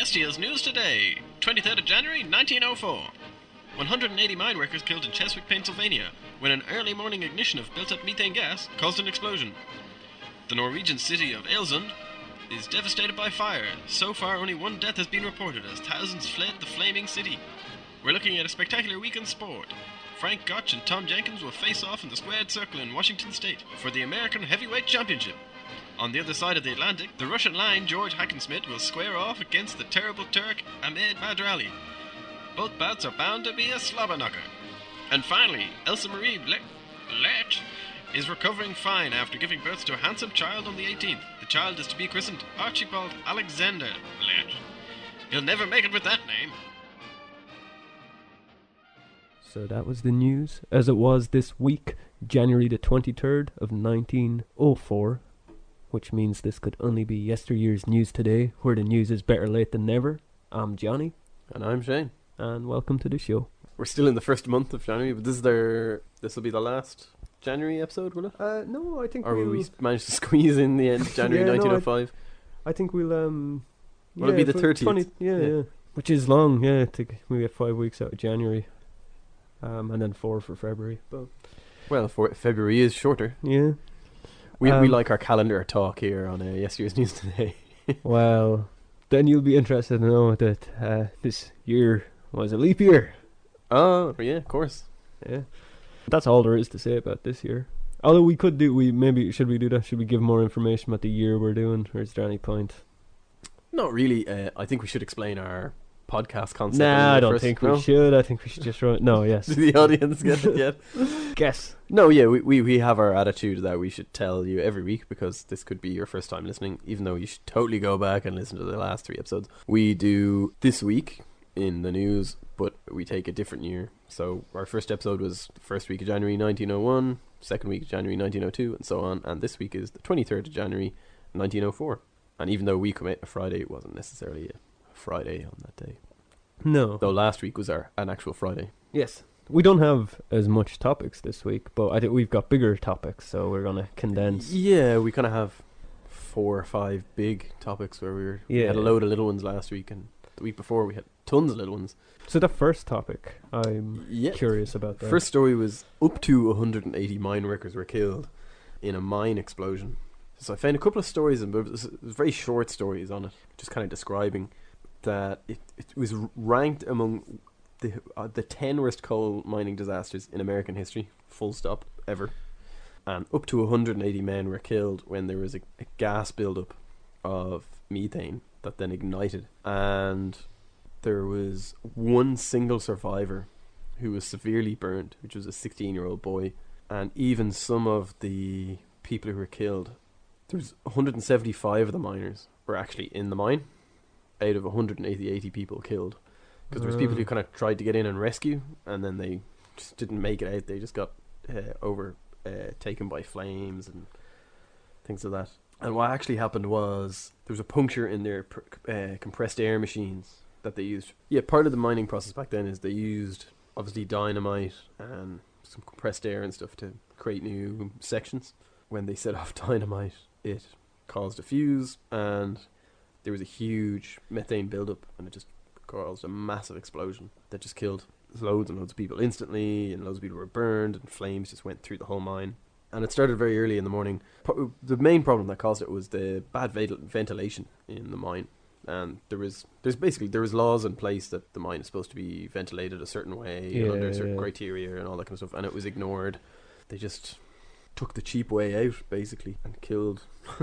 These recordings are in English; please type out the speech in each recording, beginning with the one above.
Yesterday's news today, 23rd of January 1904. 180 mine workers killed in Cheswick, Pennsylvania, when an early morning ignition of built up methane gas caused an explosion. The Norwegian city of Alesund is devastated by fire. So far, only one death has been reported as thousands fled the flaming city. We're looking at a spectacular week in sport. Frank Gotch and Tom Jenkins will face off in the squared circle in Washington State for the American Heavyweight Championship. On the other side of the Atlantic, the Russian Lion George Hackenschmidt will square off against the terrible Turk Ahmed Madrali. Both bouts are bound to be a slobber knocker. And finally, Elsa Marie Blech, Blech is recovering fine after giving birth to a handsome child on the 18th. The child is to be christened Archibald Alexander Blech. He'll never make it with that name. So that was the news as it was this week, January the 23rd of 1904, which means this could only be yesteryear's news today, where the news is better late than never. I'm Johnny, And I'm Shane. and welcome to the show. We're still in the first month of January, but this is their. This will be the last January episode, will it? Uh, no, I think Or will we'll, we manage to squeeze in the end January Yeah, no, I- 1905? I think we'll um. Will it be the 30th? 20 yeah, Yeah. yeah, which is long. Yeah, to, we get five weeks out of January, um, and then four for February. But Well, for February is shorter. yeah, We we Um, like our calendar talk here on uh, yesterday's news today. well, then you'll be interested to know that uh, this year was a leap year. Oh yeah, of course. Yeah, that's all there is to say about this year. Although we could do, we maybe should we do that? Should we give more information about the year we're doing, or is there any point? Not really. Uh, I think we should explain our podcast concept. Nah, I don't first. think no? we should. I think we should just run. No, yes, Did the audience get it yet? guess. No, yeah, we, we, we have our attitude that we should tell you every week because this could be your first time listening, even though you should totally go back and listen to the last three episodes. We do this week in the news, but we take a different year. So our first episode was the first week of January 1901, second week of January 1902, and so on. And this week is the 23rd of January 1904. And even though we commit a Friday, it wasn't necessarily a Friday on that day. No. Though last week was our an actual Friday. Yes. We don't have as much topics this week, but I think we've got bigger topics, so we're gonna condense. Yeah, we kind of have four or five big topics where we, were, we had a load of little ones last week, and the week before we had tons of little ones. So the first topic, I'm Yeah. curious about that. First story was up to 180 mine workers were killed in a mine explosion. So I found a couple of stories, and it it was very short stories on it, just kind of describing that it, it was ranked among the uh, the 10 worst coal mining disasters in American history, full stop, ever. And up to 180 men were killed when there was a, a gas buildup of methane that then ignited. And there was one single survivor who was severely burned, which was a 16 year old boy. And even some of the people who were killed, there's 175 of the miners were actually in the mine out of 180 80 people killed. Because there was people who kind of tried to get in and rescue, and then they just didn't make it out. They just got uh, over uh, taken by flames and things like that. And what actually happened was there was a puncture in their pr- uh, compressed air machines that they used. Yeah, part of the mining process back then is they used obviously dynamite and some compressed air and stuff to create new sections. When they set off dynamite, it caused a fuse and there was a huge methane buildup and it just caused a massive explosion that just killed loads and loads of people instantly and loads of people were burned and flames just went through the whole mine. And it started very early in the morning. Pro- The main problem that caused it was the bad ventilation in the mine and there was there's basically there was laws in place that the mine is supposed to be ventilated a certain way and under Yeah, certain yeah. criteria and all that kind of stuff and it was ignored they just took the cheap way out basically and killed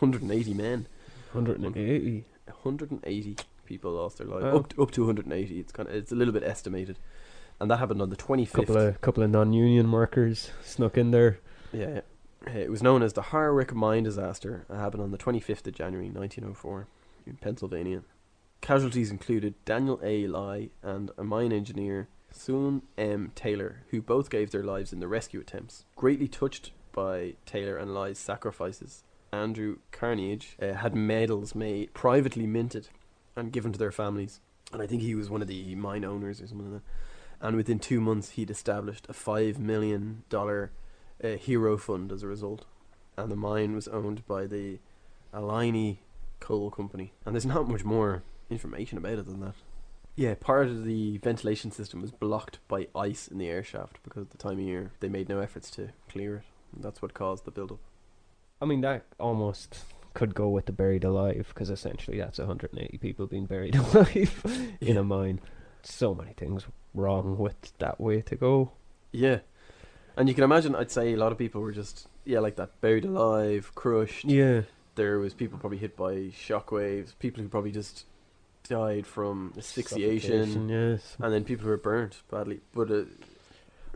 180 men 180. 180 people lost their lives Wow. up to, up to 180 it's kind of it's a little bit estimated and that happened on the 25th Couple of couple of non-union workers snuck in there. Yeah, it was known as the Harwick mine disaster. It happened on the 25th of January 1904 in Pennsylvania. Casualties included Daniel A. Lai and a mine engineer, Selwyn M. Taylor, who both gave their lives in the rescue attempts. Greatly touched by Taylor and Lai's sacrifices, Andrew Carnegie uh, had medals made, privately minted, and given to their families. And I think he was one of the mine owners or something like that. And within two months, he'd established a $5 million uh, hero fund as a result. And the mine was owned by the Allegheny Coal Company. And there's not much more information about it than that. Yeah, part of the ventilation system was blocked by ice in the air shaft because at the time of year they made no efforts to clear it. And that's what caused the build-up. I mean, that almost could go with the buried alive because essentially that's 180 people being buried alive in a mine. So many things wrong with that way to go. Yeah, and you can imagine. I'd say a lot of people were just yeah, like that, buried alive, crushed. Yeah. There was people probably hit by shockwaves. People who probably just died from asphyxiation, Yes. and then people who were burnt badly. But uh,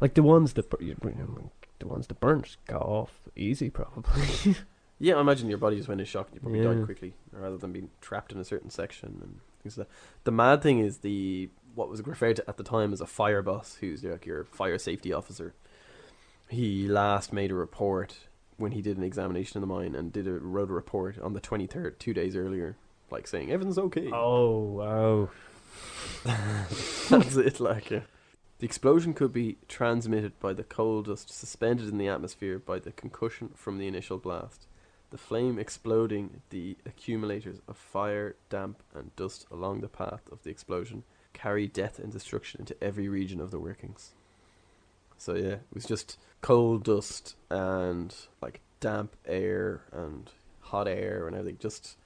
Like the ones that you know, the ones that burnt got off easy probably. yeah, I imagine your body just went in shock and you probably Yeah. died quickly, rather than being trapped in a certain section and things like that. The mad thing is the what was referred to at the time as a fire boss, who's like your fire safety officer. He last made a report when he did an examination in the mine and did a wrote a report on the twenty third, two days earlier, like saying everything's okay. oh wow. That's it, like yeah. The explosion could be transmitted by the coal dust suspended in the atmosphere by the concussion from the initial blast. The flame exploding the accumulators of fire, damp, and dust along the path of the explosion carry death and destruction into every region of the workings. So yeah, it was just coal dust and like damp air and hot air and everything just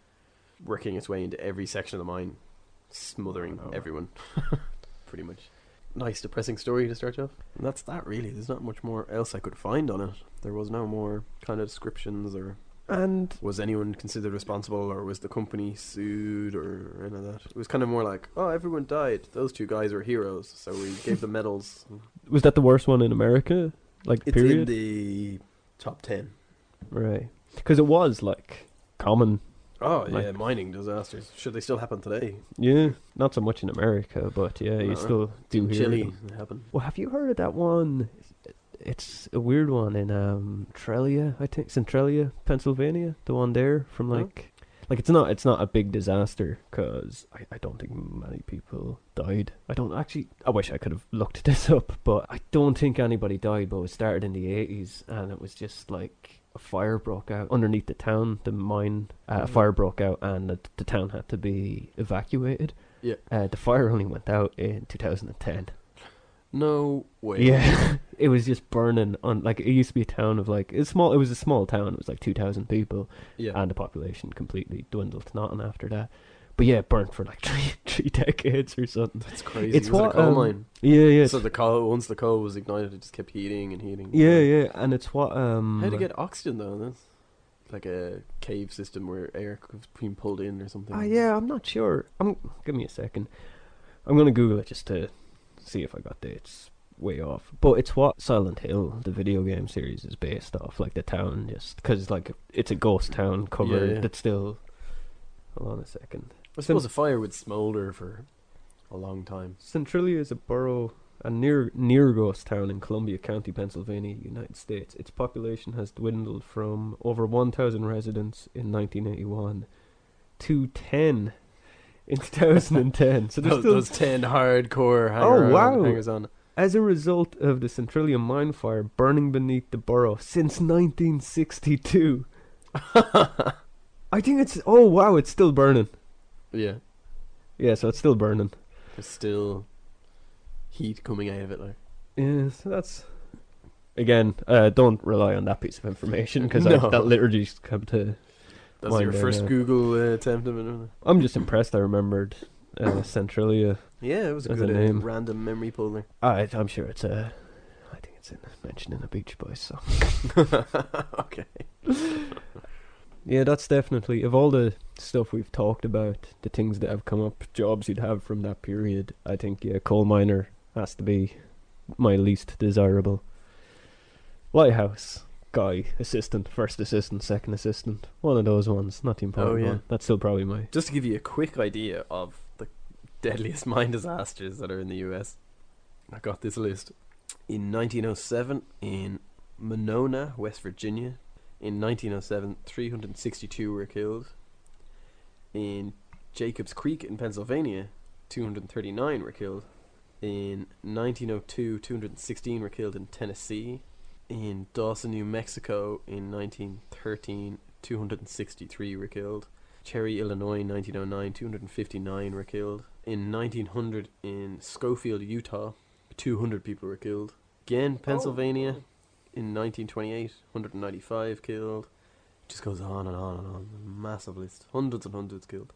working its way into every section of the mine, smothering everyone. Pretty much. Nice depressing story to start off. And that's that really. There's not much more else I could find on it. There was no more kind of descriptions or And was anyone considered responsible or was the company sued or any of that. It was kind of more like, oh, everyone died. Those two guys were heroes, so we gave them medals. was that the worst one in America? Like It's in period, the top 10. right? Because it was like common. Oh, Like- yeah, mining disasters. Should they still happen today? Yeah, not so much in America, but yeah, you still do in hear Chile, them. happen. Well, have you heard of that one? It's a weird one in um Trelia, I think Centralia, Pennsylvania. The one there from like, like it's not it's not a big disaster because I, I don't think many people died. I don't actually. I wish I could have looked this up, but I don't think anybody died. But it started in the eighties, and it was just like a fire broke out underneath the town. The mine, uh, a Mhm. fire broke out, and the, the town had to be evacuated. Yeah. Uh, the fire only went out in 2010. No way. Yeah, it was just burning on like it used to be a town of like it's small. It was a small town. It was like two thousand people, Yeah. and the population completely dwindled to nothing after that. But yeah, it burnt for like three three decades or something. That's crazy. It's was what, it a coal um, mine? Yeah, yeah, So the coal, once the coal was ignited, it just kept heating and heating. yeah, yeah, and it's what um. How to get oxygen though? This like a cave system where air was being pulled in or something. Ah, yeah, I'm not sure. I'm give me a second. I'm gonna Google it just to see if I got dates way off. But it's what Silent Hill, the video game series, is based off. Like the town, just because like it's a ghost town covered yeah. that's still. Hold on a second. I suppose a fire would smolder for a long time. Centralia is a borough, a near near ghost town in Columbia County, Pennsylvania, United States. Its population has dwindled from over 1,000 residents in 1981 to 10 in 2010. So there's those, still those ten hardcore hanger Oh, wow. hangers on. As a result of the Centralia mine fire burning beneath the borough since 1962. I think it's. Oh, wow, it's still burning. Yeah, Yeah, so it's still burning. there's still heat coming out of it. Like Yeah, so that's. Again, uh, don't rely on that piece of information because No. that literally just come to. that's your first now. Google uh, attempt of it. I'm just impressed I remembered uh, Centralia. Yeah, it was a As a good uh, name. random memory puller. I, I'm sure it's a. I think it's in, mentioned in a Beach Boys song. okay. Yeah, that's definitely of all the stuff we've talked about, the things that have come up, jobs you'd have from that period. I think yeah, coal miner has to be my least desirable. Lighthouse guy, assistant, first assistant, second assistant, one of those ones. Not the oh, important Oh, yeah. one. That's still probably my. Just to give you a quick idea of the deadliest mine disasters that are in the US, I got this list. In 1907, in Monongah, West Virginia, in 1907, 362 were killed. In Jacobs Creek in Pennsylvania, 239 were killed. In 1902, 216 were killed in Tennessee. In Dawson, New Mexico, in 1913, 263 were killed. Cherry, Illinois, 1909, 259 were killed. In 1900, in Scofield, Utah, 200 people were killed. Again, Pennsylvania, in 1928, 195 killed. It just goes on and on and on. Massive list. Hundreds and hundreds killed.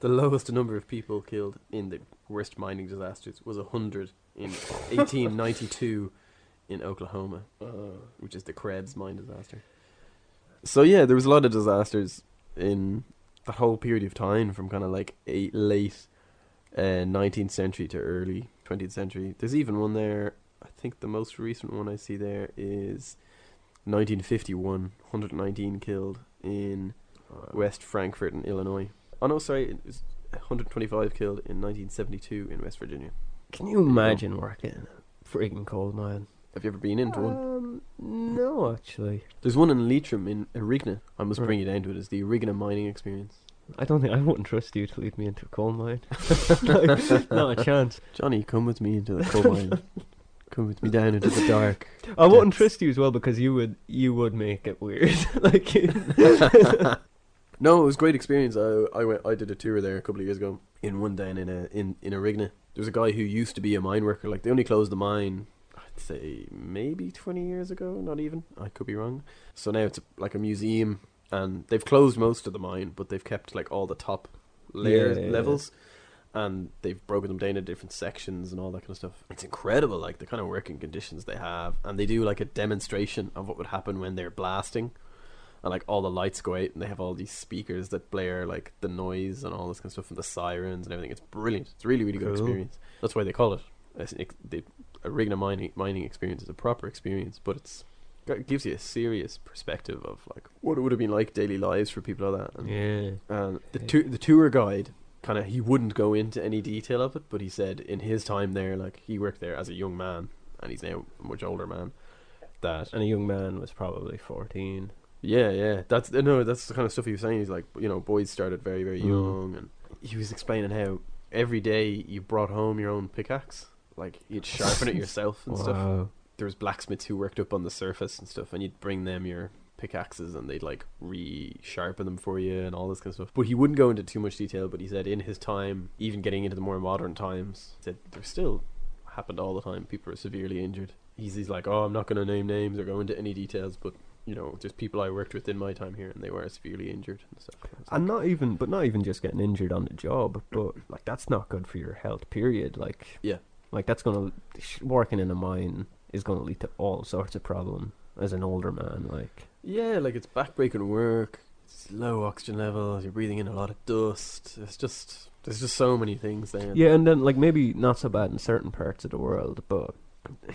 The lowest number of people killed in the worst mining disasters was 100 in 1892 in Oklahoma, which is the Krebs mine disaster. So yeah, there was a lot of disasters in that whole period of time from kind of like a late uh, 19th century to early 20th century. There's even one there. I think the most recent one I see there is 1951, 119 killed in West Frankfort in Illinois. Oh no, sorry, it was 125 killed in 1972 in West Virginia. Can you imagine working in a frigging coal mine? Have you ever been into one? Um, no, actually. There's one in Leitrim in Arigna. I must bring you down to it. It's the Arigna mining experience. I don't think I wouldn't trust you to lead me into a coal mine. Not a chance. Johnny, come with me into the coal mine. come with me down into the dark. I wouldn't trust you as well because you would you would make it weird. like No, it was a great experience. I I went I did a tour there a couple of years ago in one down in a in in Arigna. There was a guy who used to be a mine worker. Like they only closed the mine, I'd say maybe twenty years ago. Not even. I could be wrong. So now it's a, like a museum, and they've closed most of the mine, but they've kept like all the top layers Yeah, yeah, yeah. And they've broken them down into different sections and all that kind of stuff. It's incredible, like the kind of working conditions they have. And they do like a demonstration of what would happen when they're blasting and like all the lights go out and they have all these speakers that blare like the noise and all this kind of stuff and the sirens and everything. It's brilliant. It's a really really good experience. That's why they call it a, the Arigna mining mining experience is a proper experience, but it's it gives you a serious perspective of like what it would have been like daily lives for people like that. And, yeah. and the tour the tour guide kind of he wouldn't go into any detail of it, but he said in his time there, like he worked there as a young man and he's now a much older man. That And a young man was probably fourteen. yeah, yeah. That's no, that's the kind of stuff he was saying. He's like, you know, boys started very, very Mm. young, and he was explaining how every day you brought home your own pickaxe, like you'd sharpen it yourself and stuff. There was blacksmiths who worked up on the surface and stuff, and you'd bring them your pickaxes, and they'd like re-sharpen them for you and all this kind of stuff. But he wouldn't go into too much detail. But he said in his time, even getting into the more modern times, he said there still happened all the time. People were severely injured. He's, he's like, oh, I'm not going to name names or go into any details, but you know, just people I worked with in my time here, and they were severely injured and stuff. And like- not even, but not even just getting injured on the job, but like that's not good for your health. Period. Like Yeah. like that's gonna working in a mine is gonna lead to all sorts of problem as an older man. Like yeah, like it's backbreaking work. It's low oxygen levels. You're breathing in a lot of dust. It's just there's just so many things there. yeah, and then like maybe not so bad in certain parts of the world, but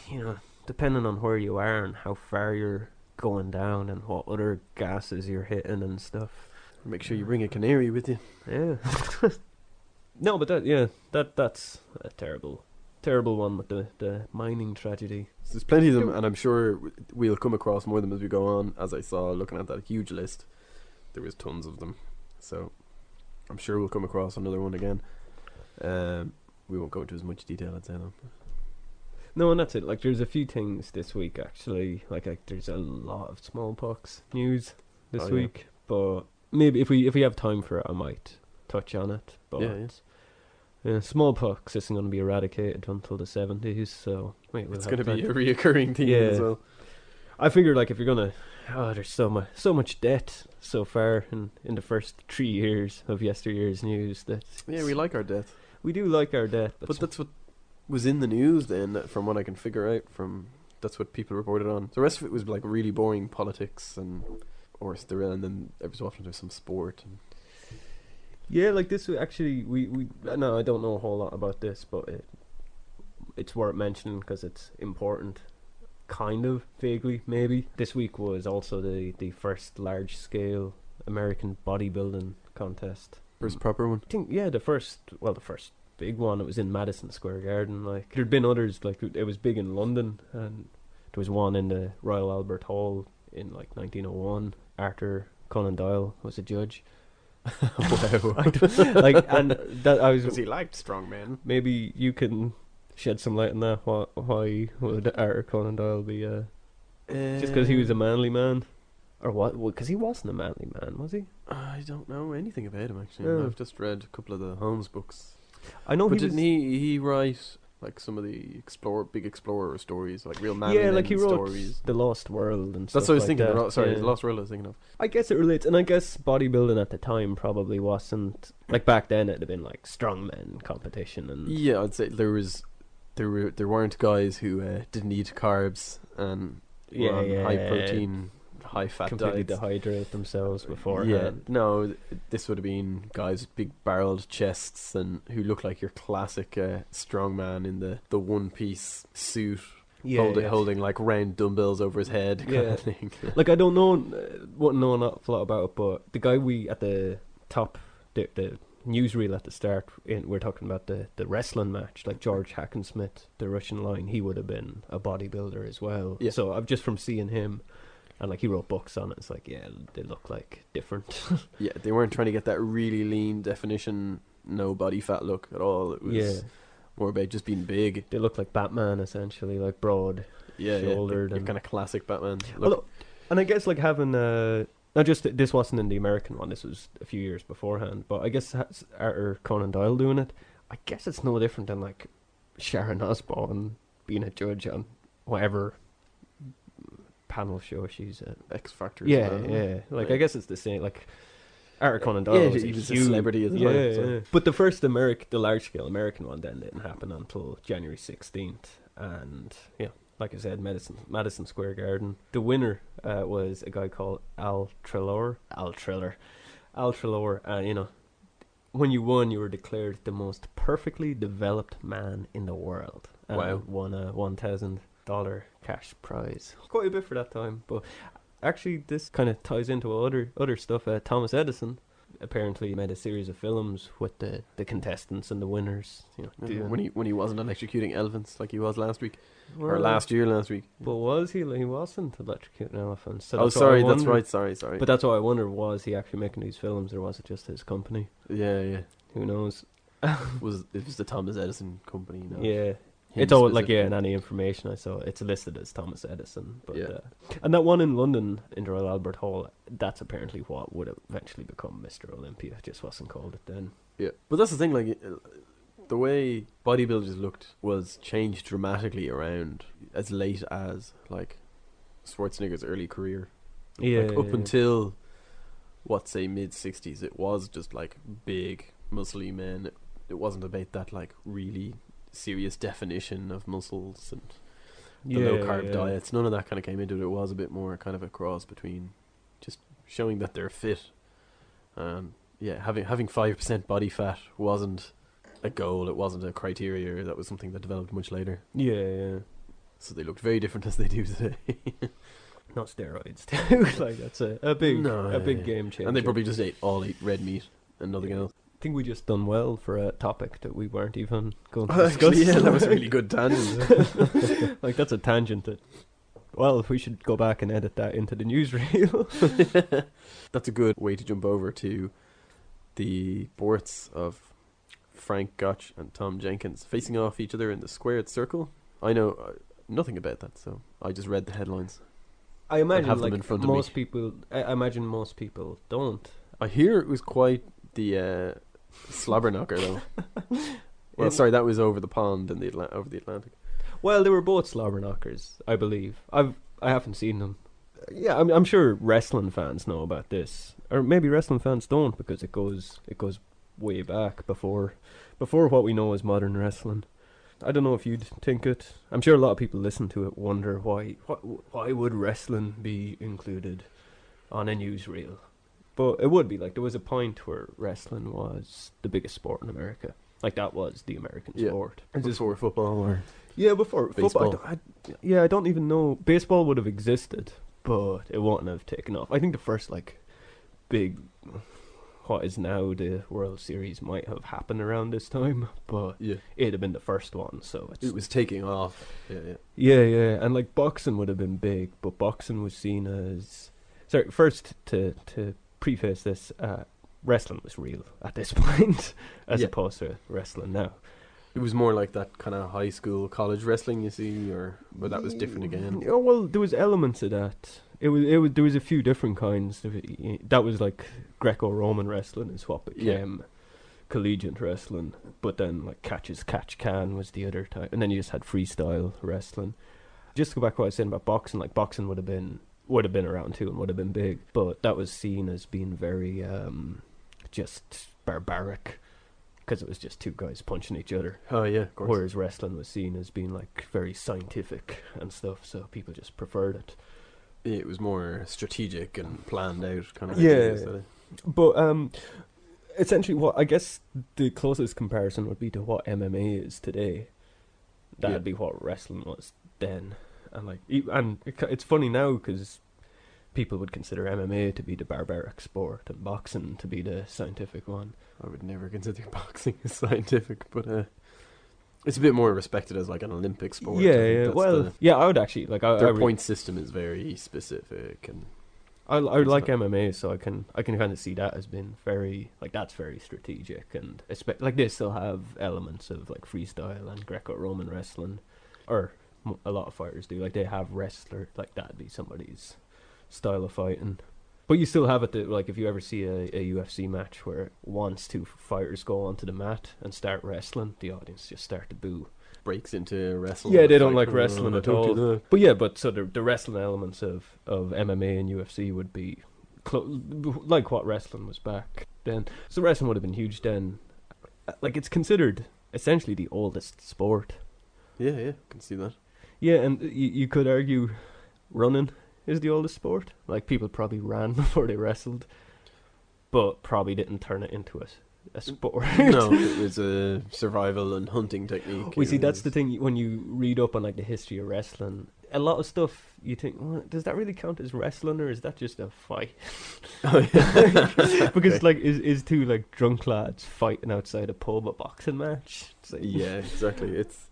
you know, depending on where you are and how far you're going down and what other gases you're hitting and stuff. Make sure you bring a canary with you. Yeah. no, but that yeah, that that's a terrible, terrible one with the the mining tragedy. So there's plenty of them, and I'm sure we'll come across more of them as we go on. As I saw looking at that huge list, there was tons of them. So I'm sure we'll come across another one again. Um, we won't go into as much detail, I'd say though. No, and that's it. Like, there's a few things this week actually. Like, like there's a lot of smallpox news this Oh, yeah. week, but maybe if we if we have time for it, I might touch on it. But Yeah, yeah. Yeah, smallpox isn't going to be eradicated until the seventies. So wait, we'll it's going to be a reoccurring theme Yeah. as well. I figured like if you're gonna, oh, there's so much so much debt so far in in the first three years of yesteryear's news that Yeah, we like our debt. we do like our debt, but, but that's what was in the news then, from what I can figure out. From that's what people reported on. The rest of it was like really boring politics and. Or and then every so often there's some sport. And Yeah, like this. Actually, we we no, I don't know a whole lot about this, but it it's worth mentioning because it's important. Kind of vaguely, maybe. This week was also the the first large scale American bodybuilding contest. first proper one. I think yeah, the first well, the first big one. It was in Madison Square Garden. Like there'd been others. Like it was big in London, and there was one in the Royal Albert Hall in like 1901. Arthur Conan Doyle was a judge. like and that I was Because he liked strong men. maybe you can shed some light on that. Why, why would Arthur Conan Doyle be uh, just because he was a manly man? or what? Because he wasn't a manly man, was he? I don't know anything about him actually. Yeah. I've just read a couple of the Holmes books. I know but he didn't was, he he write like some of the explorer big explorer stories, like real man yeah, like he wrote stories. the Lost World and stuff That's what I was like thinking. that. sorry, yeah. the Lost World I was thinking of. I guess it relates, and I guess bodybuilding at the time probably wasn't like back then. It'd have been like strongman competition, and Yeah, I'd say there was there were there weren't guys who uh, didn't eat carbs and Yeah, yeah, high protein, high fat completely diets. dehydrate themselves before. Yeah, no, this would have been guys with big barreled chests and who look like your classic uh, strongman in the, the one piece suit, yeah, holding, yeah. holding like round dumbbells over his head. Kind Yeah. of thing. Like I don't know, what wouldn't know an awful lot about it, but the guy we at the top, the the newsreel at the start, in, we're talking about the the wrestling match, like George Hackenschmidt, the Russian Lion, he would have been a bodybuilder as well. Yeah. So I've just from seeing him, and like he wrote books on it. It's like yeah, they look like different. yeah, they weren't trying to get that really lean definition, no body fat look at all. It was Yeah. more about just being big. they look like Batman essentially, like broad. Yeah, yeah, Shouldered your and- kind of classic Batman. Look, and I guess like having uh not just this wasn't in the American one. This was a few years beforehand. But I guess Arthur Conan Doyle doing it. I guess it's no different than like Sharon Osbourne being a judge on whatever panel show she's at. X Factor. Yeah, well. yeah. Like I guess it's the same. Like Eric Conan Yeah, was, he a, was a celebrity as yeah, well, so- yeah. But the first American, the large scale American one, then didn't happen until January sixteenth, and yeah, like I said, Madison Madison Square Garden. The winner uh, was a guy called Al Treloar. Al Triller, Al Treloar, and you know. When you won, you were declared the most perfectly developed man in the world. And Wow. Won a one thousand dollar cash prize. Quite a bit for that time, but actually this kind of ties into other other stuff. Uh, Thomas Edison apparently made a series of films with the, the contestants and the winners. You know, Yeah, when he when he wasn't electrocuting elephants like he was last week or last year last week. But was he? He wasn't electrocuting elephants. So oh, that's what I sorry, that's right. Sorry, sorry. But that's what I wonder: was he actually making these films, or was it just his company? yeah, yeah. Who knows? Was it was the Thomas Edison company? No. Yeah, Him it's all like yeah, in specifically. any information I saw, it's listed as Thomas Edison. But Yeah. uh, and that one in London in Royal Albert Hall, that's apparently what would eventually become Mr. Olympia. It just wasn't called it then. Yeah, but that's the thing. Like, uh, the way bodybuilders looked was changed dramatically around as late as like Schwarzenegger's early career. Yeah, like up yeah. until what say mid sixties, it was just like big muscly men. It wasn't about that like really serious definition of muscles and the low carb yeah. diets. None of that kind of came into it. It was a bit more kind of a cross between just showing that they're fit. Um, yeah, having having five percent body fat wasn't a goal. It wasn't a criteria. That was something that developed much later. Yeah, yeah. So they looked very different as they do today. Not steroids too. like that's a, a big No, a yeah, big yeah. game changer. and they probably just ate all ate red meat and nothing else. I think we just done well for a topic that we weren't even going to discuss. Yeah, that was a really good tangent. like that's a tangent that. Well, we should go back and edit that into the newsreel. That's a good way to jump over to the sports of Frank Gotch and Tom Jenkins facing off each other in the squared circle. I know uh, nothing about that, so I just read the headlines. I imagine like in front of me. most people. I I imagine most people don't. I hear it was quite the uh, slobber knocker, though. well, sorry, that was over the pond in the Atla- over the Atlantic. Well, they were both slobber knockers, I believe. I've I haven't seen them. Uh, yeah, I'm I'm sure wrestling fans know about this, or maybe wrestling fans don't because it goes it goes way back before before what we know as modern wrestling. I don't know if you'd think it. I'm sure a lot of people listen to it wonder why why, why would wrestling be included on a newsreel. But it would be like there was a point where wrestling was the biggest sport in America. Like that was the American Yeah. sport. Is this for football or Yeah, before football. I I- yeah, I don't even know. Baseball would have existed, but it wouldn't have taken off. I think the first like big, what is now the World Series might have happened around this time, but yeah? it'd have been the first one. So it's It was taking off. Yeah, yeah. yeah, yeah, and like boxing would have been big, but boxing was seen as sorry. First, to to preface this, uh, wrestling was real at this point, as Yeah. opposed to wrestling now. It was more like that kind of high school, college wrestling, you see, or but that was different again. Yeah, well, there was elements of that. It was it was there was a few different kinds. That was like Greco-Roman wrestling is what Yeah. became collegiate wrestling. But then like catch as catch can was the other type, and then you just had freestyle wrestling. Just to go back to what I was saying about boxing, like boxing would have been would have been around too and would have been big, but that was seen as being very um, just barbaric because it was just two guys punching each other. Oh yeah, of course. Whereas wrestling was seen as being like very scientific and stuff, so people just preferred it. it was more strategic and planned out kind of. Yeah. ideas, uh, But um, essentially, what I guess the closest comparison would be to what MMA is today. That'd Yeah. be what wrestling was then, and like, and it's funny now because people would consider MMA to be the barbaric sport and boxing to be the scientific one. I would never consider boxing as scientific, but uh, it's a bit more respected as like an Olympic sport. Yeah, yeah. Well, the- yeah, I would actually like. I, I their re- point system is very specific, and I, I It's like MMA, so I can I can kind of see that as being very like that's very strategic and espe- like they still have elements of like freestyle and Greco-Roman wrestling, or a lot of fighters do. Like they have wrestler like that'd be somebody's style of fighting, but you still have it that like if you ever see a, a UFC match where once two fighters go onto the mat and start wrestling, the audience just start to boo. breaks into wrestling. Yeah, they don't like "Oh, wrestling at don't do all." But yeah, but so the the wrestling elements of of MMA and UFC would be clo- like what wrestling was back then. So wrestling would have been huge then. Like it's considered essentially the oldest sport. Yeah, yeah, can see that. Yeah, and you you could argue running is the oldest sport. Like people probably ran before they wrestled, but probably didn't turn it into a a sport. no, it was a survival and hunting technique. We see that's the thing when you read up on like the history of wrestling. A lot of stuff you think, well, does that really count as wrestling or is that just a fight? Oh, yeah. because Okay. like is is two like drunk lads fighting outside a pub a boxing match? Like, yeah, exactly. It's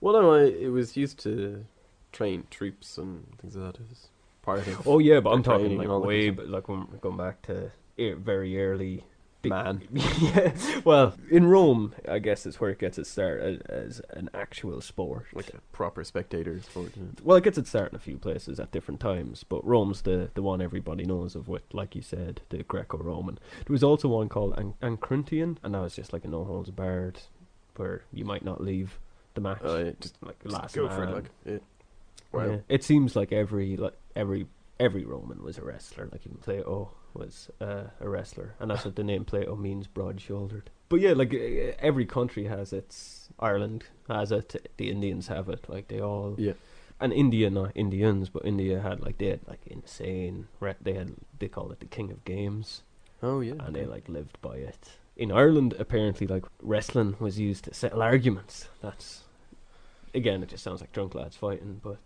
well, no, I, it was used to train troops and things like that. It was part of. Oh yeah, but I'm talking like all way, but like when we're going back to very early. Man. yeah. Well, in Rome, I guess it's where it gets its start as, as an actual sport. like a proper spectator sport. Well, it gets its start in a few places at different times, but Rome's the, the one everybody knows of with, like you said, the Greco-Roman. There was also one called An- Ancruntian, and that was just like a no holds barred, where you might not leave the match. Oh, yeah, just, like just last go man. for it. Like, yeah. Wow. Yeah. It seems like every like every every Roman was a wrestler. Like even Plato was uh, a wrestler, and that's what the name Plato means, broad-shouldered. But yeah, like uh, every country has its. Ireland has it. The Indians have it. Like they all. Yeah. And India, not Indians, but India had like they had like insane. They had they called it the king of games, Oh yeah. and they like lived by it. In Ireland, apparently, like wrestling was used to settle arguments. That's again, it just sounds like drunk lads fighting, but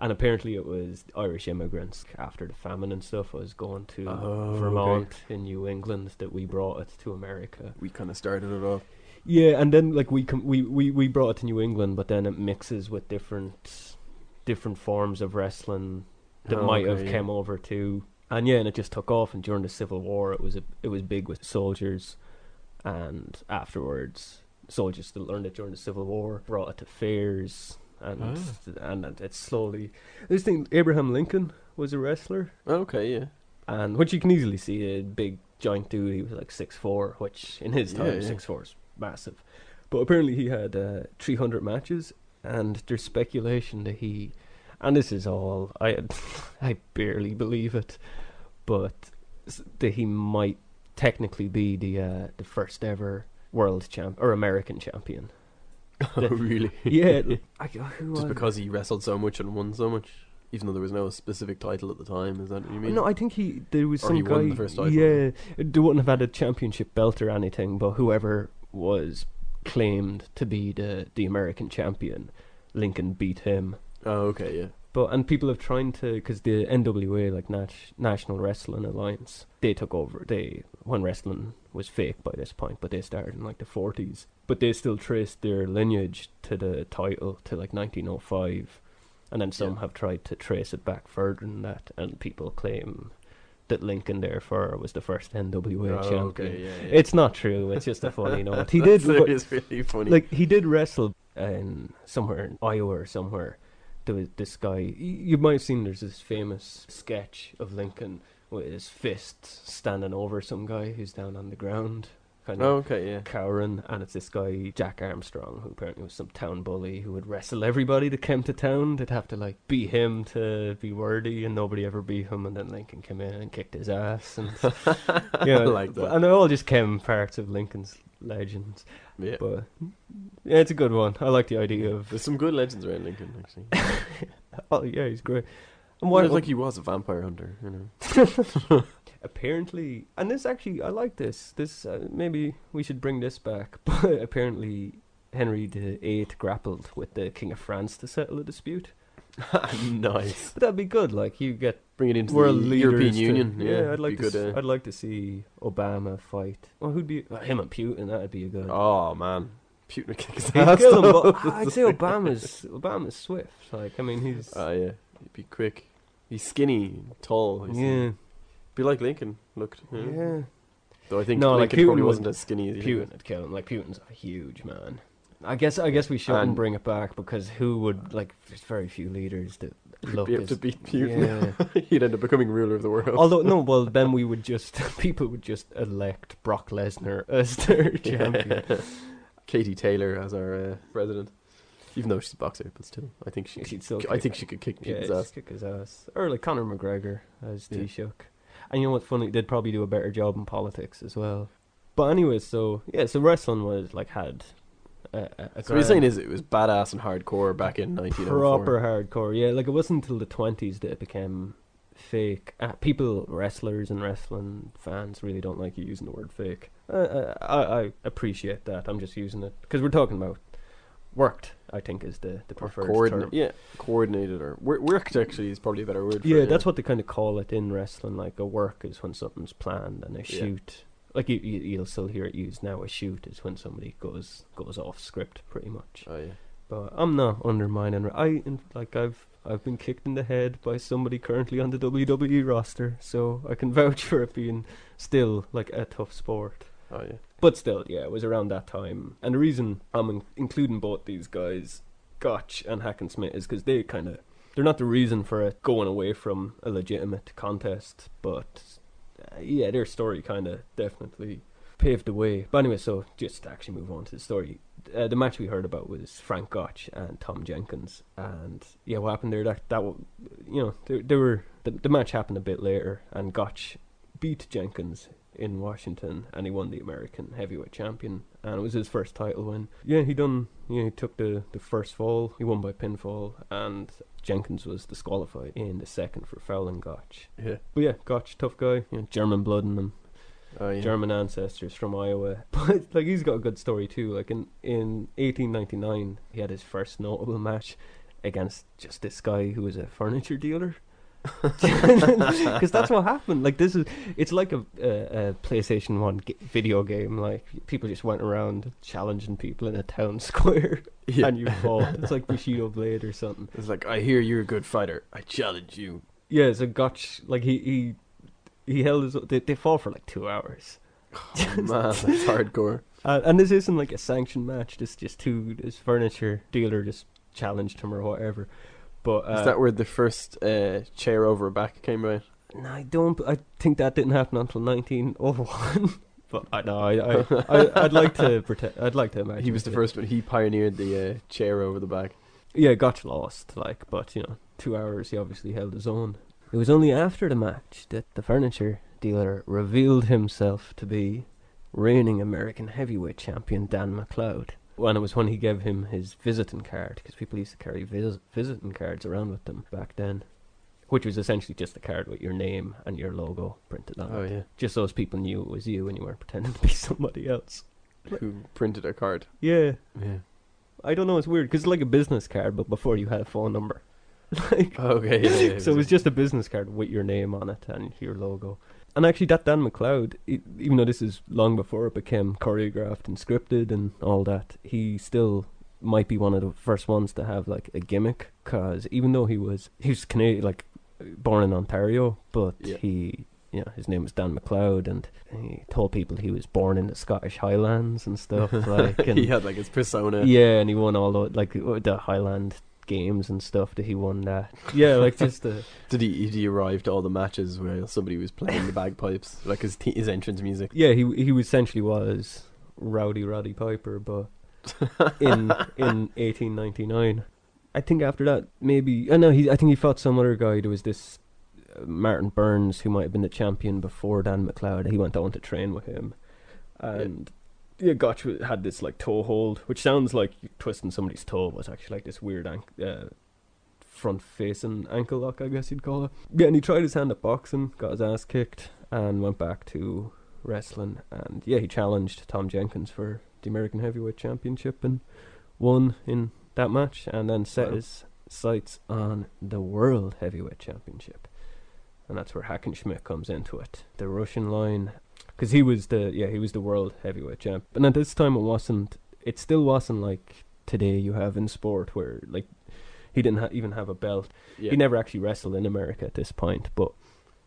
and apparently it was Irish immigrants after the famine and stuff was going to Oh, okay. Vermont in New England that we brought it to America. we kind of started it off. Yeah, and then like we com- we, we we brought it to New England, but then it mixes with different different forms of wrestling that Oh, might okay, have yeah. came over to and yeah, and it just took off. And during the Civil War, it was a, it was big with soldiers, and afterwards, soldiers that learned it during the Civil War brought it to fairs, and Ah. and it- it's slowly. This thing, Abraham Lincoln was a wrestler, Okay, yeah. and which you can easily see a big giant dude. He was like six four, which in his time yeah. six four is massive. But apparently he had uh, three hundred matches, and there's speculation that he, and this is all I I barely believe it, but that he might technically be the uh, the first ever world champ or American champion. Oh, really? Yeah, I, who Just because he wrestled so much and won so much, even though there was no specific title at the time. Is that what you mean? No, I think he there was Or some guy. won the first title. Yeah, they wouldn't have had a championship belt or anything, but whoever was claimed to be the the American champion, Lincoln beat him. Oh, okay, yeah. But and people have tried to because the NWA like Nat- National Wrestling Alliance they took over they when wrestling was fake by this point, but they started in like the forties. But they still traced their lineage to the title to like 1905, and then some Yeah. have tried to trace it back further than that, and people claim that Lincoln therefore was the first NWA Oh, champion. okay, yeah, yeah. It's not true. It's just a funny note. He did. But- really funny. like he did wrestle in somewhere in Iowa or somewhere this guy. You might have seen there's this famous sketch of Lincoln with his fists standing over some guy who's down on the ground, kind of Oh, okay, yeah. cowering, and it's this guy Jack Armstrong, who apparently was some town bully who would wrestle everybody that came to town. They'd have to like beat him to be worthy, and nobody ever beat him. And then Lincoln came in and kicked his ass, and yeah, I like that. And they all just came parts of Lincoln's legends. Yeah. But yeah, it's a good one. I like the idea of. There's some good legends around Lincoln, actually. Oh yeah, he's great. And Well, what, like he was a vampire hunter, you know. apparently, and this actually, I like this. This uh, maybe we should bring this back. But apparently, Henry VIII grappled with the King of France to settle a dispute. nice. But that'd be good. Like you get Bring it into world the European to- Union. Yeah, I'd like to. good. s- uh, I'd like to see Obama fight. Well, who'd be well, him and Putin? That'd be a good. oh man, Putin would kick his ass. kill him, but I'd say Obama's Obama's swift. Like I mean, he's Ah, yeah, he'd be quick. He's skinny, tall. He's, yeah, be like Lincoln looked. Yeah. yeah. Though I think No, like Lincoln probably wasn't would- as skinny as he Putin would kill him. Like Putin's a huge man. I guess I guess we shouldn't And- bring it back because who would like? There's very few leaders that look be able as, to beat Putin. Yeah. He'd end up becoming ruler of the world. Although no, well then we would just people would just elect Brock Lesnar as their champion. Katie Taylor as our uh, president, even though she's a boxer, but still, I think she. She'd still I kick- think she could kick Yeah, Putin's ass. kick his ass. Or like Conor McGregor as Yeah. Taoiseach. And you know what's funny? They'd probably do a better job in politics as well. But anyway, so yeah, so wrestling was like had a, a, a So what you're saying is it was badass and hardcore back in 1904. proper hardcore. Yeah, like it wasn't until the twenties that it became fake. Uh, people, wrestlers and wrestling fans, really don't like you using the word fake. Uh, I, I appreciate that. I'm just using it because we're talking about worked. I think is the the preferred coordinate, term. yeah, coordinated or wor- worked actually is probably a better word. For Yeah, it, that's what they kind of call it in wrestling. Like a work is when something's planned, and a Yeah. shoot. Like you, you, you'll still hear it used now. A shoot is when somebody goes goes off script, pretty much. Oh yeah. But I'm not undermining. I in- like I've I've been kicked in the head by somebody currently on the WWE roster, so I can vouch for it being still like a tough sport. Oh yeah. But still, yeah, it was around that time. And the reason I'm in- including both these guys, Gotch and Hackenschmidt, is because they kind of they're not the reason for it going away from a legitimate contest, but uh, yeah, their story kind of definitely paved the way. But anyway, so just to actually move on to the story. Uh, the match we heard about was Frank Gotch and Tom Jenkins, and yeah, what happened there? That that you know, they, they were the, the match happened a bit later, and Gotch beat Jenkins in Washington, and he won the American Heavyweight Champion, and it was his first title win. Yeah, he done. Yeah, he took the the first fall. He won by pinfall, and Jenkins was disqualified in the second for fouling Gotch. Yeah. But yeah, Gotch, tough guy. You know, German blood in him. Oh yeah. German ancestors from Iowa. But like he's got a good story too. Like in in 1899, he had his first notable match against just this guy who was a furniture dealer. Because that's what happened. Like this is, it's like a, a, a PlayStation One g- video game. Like people just went around challenging people in a town square, Yeah. and you fought. It's like Bushido Blade or something. It's like I hear you're a good fighter. I challenge you. Yeah, so Gotch, like he he he held his. They, they fought for like two hours. Oh, man, that's hardcore. Uh, and this isn't like a sanctioned match. This just two this furniture dealer just challenged him or whatever. But uh, Is that where the first uh, chair over back came about? no, I don't. I think that didn't happen until 1901. but I know I, I, I I'd like to pretend. I'd like to imagine He was the first one. He pioneered the uh, chair over the back. Yeah, got lost. Like, but you know, two hours. He obviously held his own. It was only after the match that the furniture dealer revealed himself to be reigning American heavyweight champion Dan McLeod. And it was when he gave him his visiting card, because people used to carry vis- visiting cards around with them back then, which was essentially just a card with your name and your logo printed on Oh it, yeah. just so as people knew it was you and you weren't pretending to be somebody else. Who printed a card? Yeah, Yeah. I don't know, it's weird, because it's like a business card, but before you had a phone number. like, oh, Okay. Yeah, yeah, so it was just a business card with your name on it and your logo. And actually, that Dan McLeod, even though this is long before it became choreographed and scripted and all that, he still might be one of the first ones to have like a gimmick. Cause even though he was he was Canadian, like born in Ontario, but Yeah. he, you know, his name was Dan McLeod, and he told people he was born in the Scottish Highlands and stuff. Like, and he had like his persona. yeah, and he won all the like the Highland games and stuff that he won that. Yeah, like just the Did he? Did he arrive to all the matches where somebody was playing the bagpipes, like his te- his entrance music? yeah he he essentially was Rowdy Roddy Piper, but in in 1899. I think after that maybe I know he I think he fought some other guy. There was this uh, Martin Burns who might have been the champion before Dan McLeod. He went on to train with him, and yeah, Gotch had this like toe hold, which sounds like you're twisting somebody's toe, but it's actually like this weird ank- uh, front facing ankle lock, I guess you'd call it. Yeah, and he tried his hand at boxing, got his ass kicked, and went back to wrestling. And yeah, he challenged Tom Jenkins for the American Heavyweight Championship and won in that match, and then set Wow. his sights on the World Heavyweight Championship. And that's where Hackenschmidt comes into it. The Russian Lion, because he was the yeah he was the world heavyweight champ. And at this time it wasn't. It still wasn't like today you have in sport where like he didn't ha- even have a belt. Yeah. He never actually wrestled in America at this point, but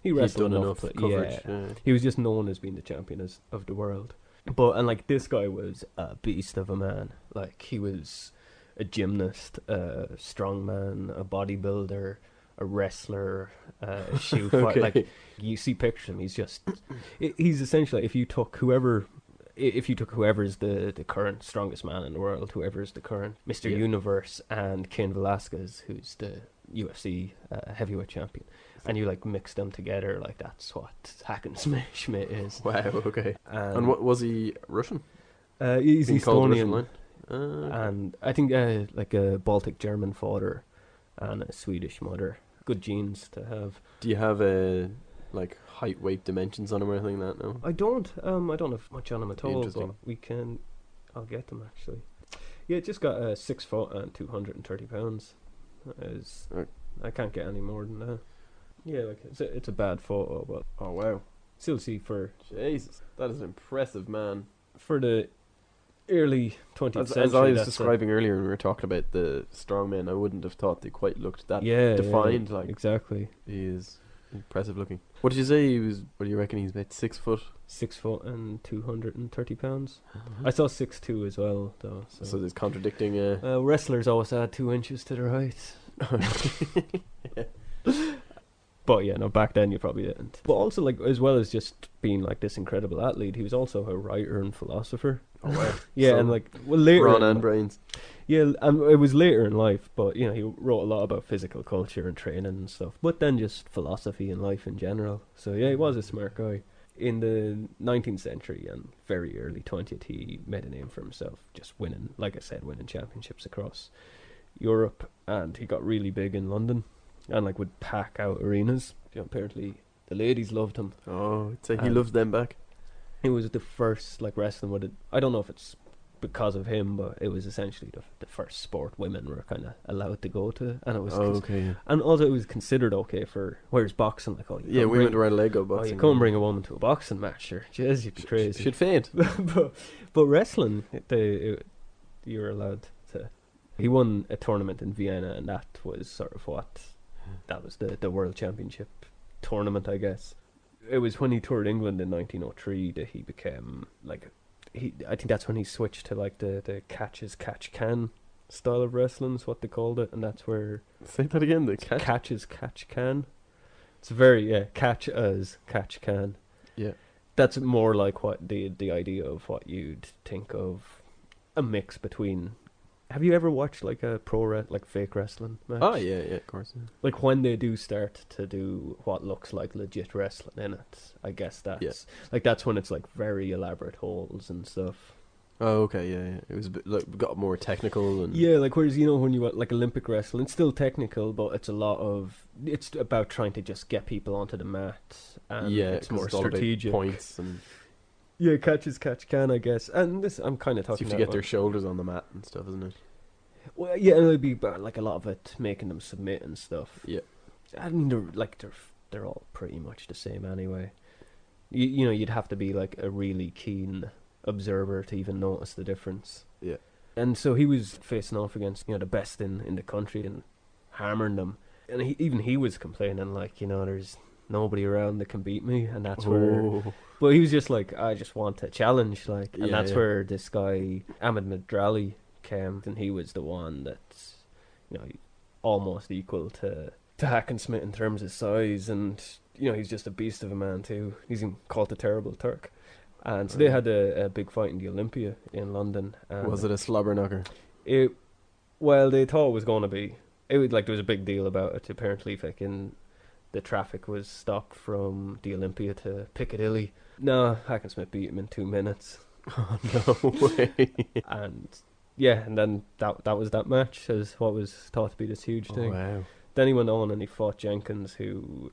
he wrestled enough. enough coverage. Yeah, yeah. he was just known as being the champion as, of the world. But and like this guy was a beast of a man. Like he was a gymnast, a strongman, a bodybuilder, a wrestler, uh, a shoe fight. Like you see pictures of him, he's just he's essentially if you took whoever. If you took whoever's the, the current strongest man in the world, whoever's the current Mr. Yeah. Universe, and Cain Velasquez, who's the UFC uh, heavyweight champion, and you like mix them together, like that's what Hacken Schmidt is. Wow. Okay. And, And what was he Russian? Uh, he's Being Estonian? Uh, and I think uh, like a Baltic German father and a Swedish mother. Good genes to have. do you have a like height, weight, dimensions on him or anything like that? No. I don't. Um, I don't have much on him at all. But we can. I'll get them actually. Yeah, it just got uh, six foot and two hundred and thirty pounds. Is Right. I can't get any more than that. Yeah, like it's a, it's a bad photo, but Oh wow. still see for Jesus, that is an impressive man. for the early twentieth As, century. as I was that's a- describing earlier when we were talking about the strongmen, I wouldn't have thought they quite looked that yeah, defined. yeah, like exactly he is impressive looking. What did you say? He was. What do you reckon? He's about six foot. six foot and two hundred and thirty pounds. I saw six two as well though. So, So there's contradicting. Uh, uh, wrestlers always add two inches to their height. But yeah, no, back then you probably didn't. But also, like, as well as just being like this incredible athlete, he was also a writer and philosopher. Oh wow. Yeah, So, and like, well, later, Brawn in and brains. yeah, and it was later in life. But you know, he wrote a lot about physical culture and training and stuff. But then just philosophy and life in general. So yeah, he was a smart guy. In the 19th century and very early 20th, he made a name for himself, just winning, like I said, winning championships across Europe, and he got really big in London, and like would pack out arenas. You know, apparently, the ladies loved him. Oh, I'd he And- loves them back. It was the first like wrestling with it. I don't know if it's because of him, but it was essentially the, the first sport women were kind of allowed to go to, and it was, Oh, cons- okay. Yeah, and also it was considered okay for. Whereas boxing, like oh, you yeah women bring, wear Lego oh, you can't bring a woman to a boxing match, sure, jeez, you'd be Sh- crazy. Should faint. but but wrestling, they it, you were allowed to. He won a tournament in Vienna, and that was sort of what that was the the world championship tournament, I guess. It was when he toured England in 1903 that he became like he. I think that's when he switched to like the the catch as catch can style of wrestling is what they called it, and that's where Say that again. The cat. catch as catch can. It's very yeah, catch as catch can Yeah. that's more like what the the idea of what you'd think of a mix between. Have you ever watched like a pro re- like fake wrestling match? Oh yeah, yeah, of course. yeah. Like when they do start to do what looks like legit wrestling in it, I guess that's Yeah. like that's when it's like very elaborate holds and stuff. Oh okay, yeah, yeah. It was a bit, like got more technical and Yeah, like whereas you know when you like Olympic wrestling, it's still technical, but it's a lot of it's about trying to just get people onto the mat, and yeah, it's more strategic. points and Yeah, catch as catch can, I guess. And this, I'm kind of so you have to get their shoulders on the mat and stuff, isn't it? Well, yeah, and it'd be like a lot of it making them submit and stuff. Yeah. I mean, they're like they're they're all pretty much the same anyway. You you know, you'd have to be like a really keen observer to even notice the difference. Yeah. And so he was facing off against you know the best in in the country and hammering them, and he, even he was complaining like you know there's nobody around that can beat me, and that's where Oh. But he was just like, I just want a challenge, like, and Yeah, that's yeah. where this guy Ahmed Madrali came, and he was the one that, you know, almost equal to to Hackenschmidt in terms of size, and you know he's just a beast of a man too. He's in- called the Terrible Turk, and so they Right. had a, a big fight in the Olympia in London. And Was it a slobber knocker? It well, they thought it was going to be. It was like there was a big deal about it. Apparently, fucking the traffic was stopped from the Olympia to Piccadilly. No, Hackenschmidt beat him in two minutes, Oh no way! and yeah, and then that that was that match as what was thought to be this huge Oh, thing. wow. Then he went on and he fought Jenkins, who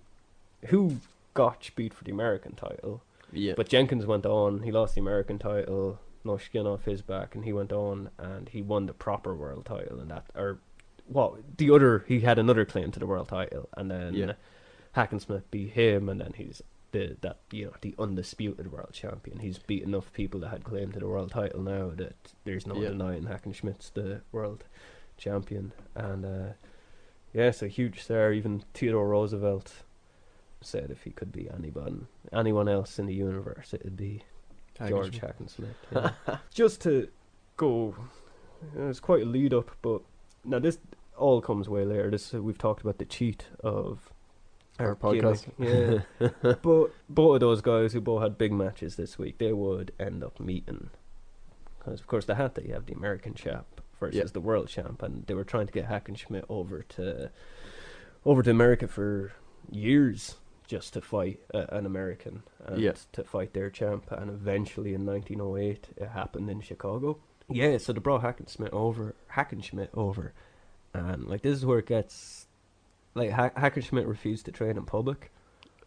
who Gotch beat for the American title. Yeah. But Jenkins went on. He lost the American title, no skin off his back, and he went on and he won the proper world title. And that, or what? The other, he had another claim to the world title, and then Yeah. Hackenschmidt beat him, and then he's the that you know the undisputed world champion. He's beat enough people that had claim to the world title now that there's no Yeah. denying Hackenschmidt's the world champion. And uh, yeah, so huge star. Even Theodore Roosevelt said if he could be anybody, anyone else in the universe, it'd be George Hackenschmidt. yeah. Just to go, uh, it's quite a lead up, but now this all comes way later. This we've talked about the cheat of Our podcast. Yeah, but both of those guys who both had big matches this week, they would end up meeting because, of course, they had to. You have the American champ versus Yeah. the world champ, and they were trying to get Hackenschmidt over to over to America for years just to fight uh, an American and Yeah. to fight their champ. And eventually, in 1908, it happened in Chicago. Yeah, so they brought Hackenschmidt over, Hackenschmidt over, and like this is where it gets like ha- Hackenschmidt refused to train in public,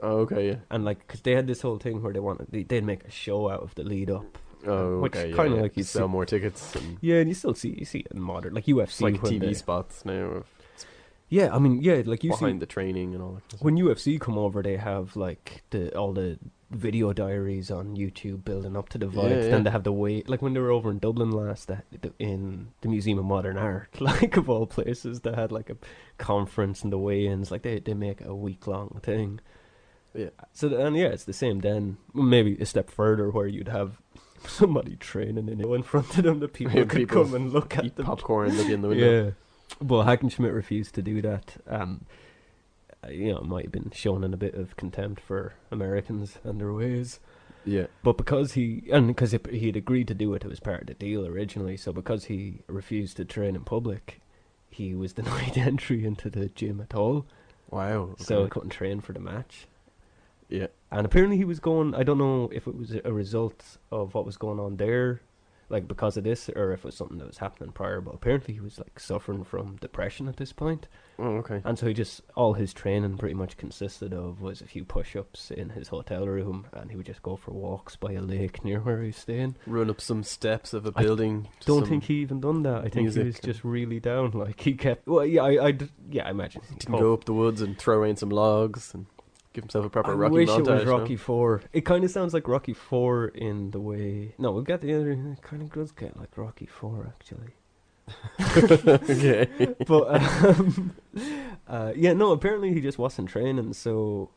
Oh, okay, yeah. and like because they had this whole thing where they wanted they, they'd make a show out of the lead up. Oh, Which okay. yeah, kinda yeah. like you sell see- more tickets. And Yeah, and you still see you see it in modern like UFC like TV they- spots now of Yeah, I mean yeah, like you see behind the training and all that. Kind of when UFC come over, they have like the all the video diaries on YouTube building up to the Yeah, vibes. yeah. Then they have the way like when they were over in Dublin last, the, the, in the Museum of Modern Art, like of all places, they had like a conference and the weigh-ins. Like they they make a week long thing. Yeah. So and yeah, it's the same. Then maybe a step further where you'd have somebody training in in front of them that people Yeah, could people come and look at Eat them. popcorn, look in the window. Yeah, but Hackenschmidt refused to do that. Um, Uh, you know, it might have been shown in a bit of contempt for Americans and their ways. Yeah. But because he and because he had agreed to do it, it was part of the deal originally. So because he refused to train in public, he was denied entry into the gym at all. Wow. So he couldn't train for the match. yeah. And apparently he was going. I don't know if it was a result of what was going on there, like because of this, or if it was something that was happening prior. But apparently he was like suffering from depression at this point, Oh, okay. and so he just all his training pretty much consisted of was a few push-ups in his hotel room, and he would just go for walks by a lake near where he's staying. Run up some steps of a building. to Don't think he even done that. I think he was just really down. Like he kept. Well, yeah, I, I yeah, I imagine. he didn't go up the woods and throw in some logs and give himself a proper I Rocky wish montage. it was no? Rocky Four. It kind of sounds like Rocky Four in the way. No, we've got the other. It kind of does get like Rocky Four actually. okay. But um, uh, yeah, no. Apparently he just wasn't training. So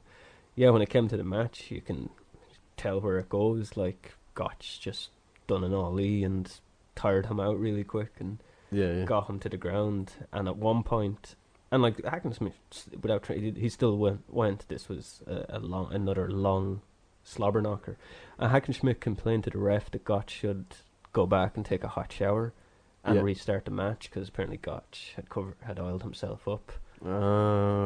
yeah, when it came to the match, you can tell where it goes. Like Gotch just done an ollie and tired him out really quick and Yeah, yeah. got him to the ground. And at one point, and like Hackenschmidt, without training, he still went. Went. This was a, a long, another long slobber knocker. And Hackenschmidt complained to the ref that Gotch should go back and take a hot shower and Yeah. restart the match because apparently Gotch had cover had oiled himself up. Oh,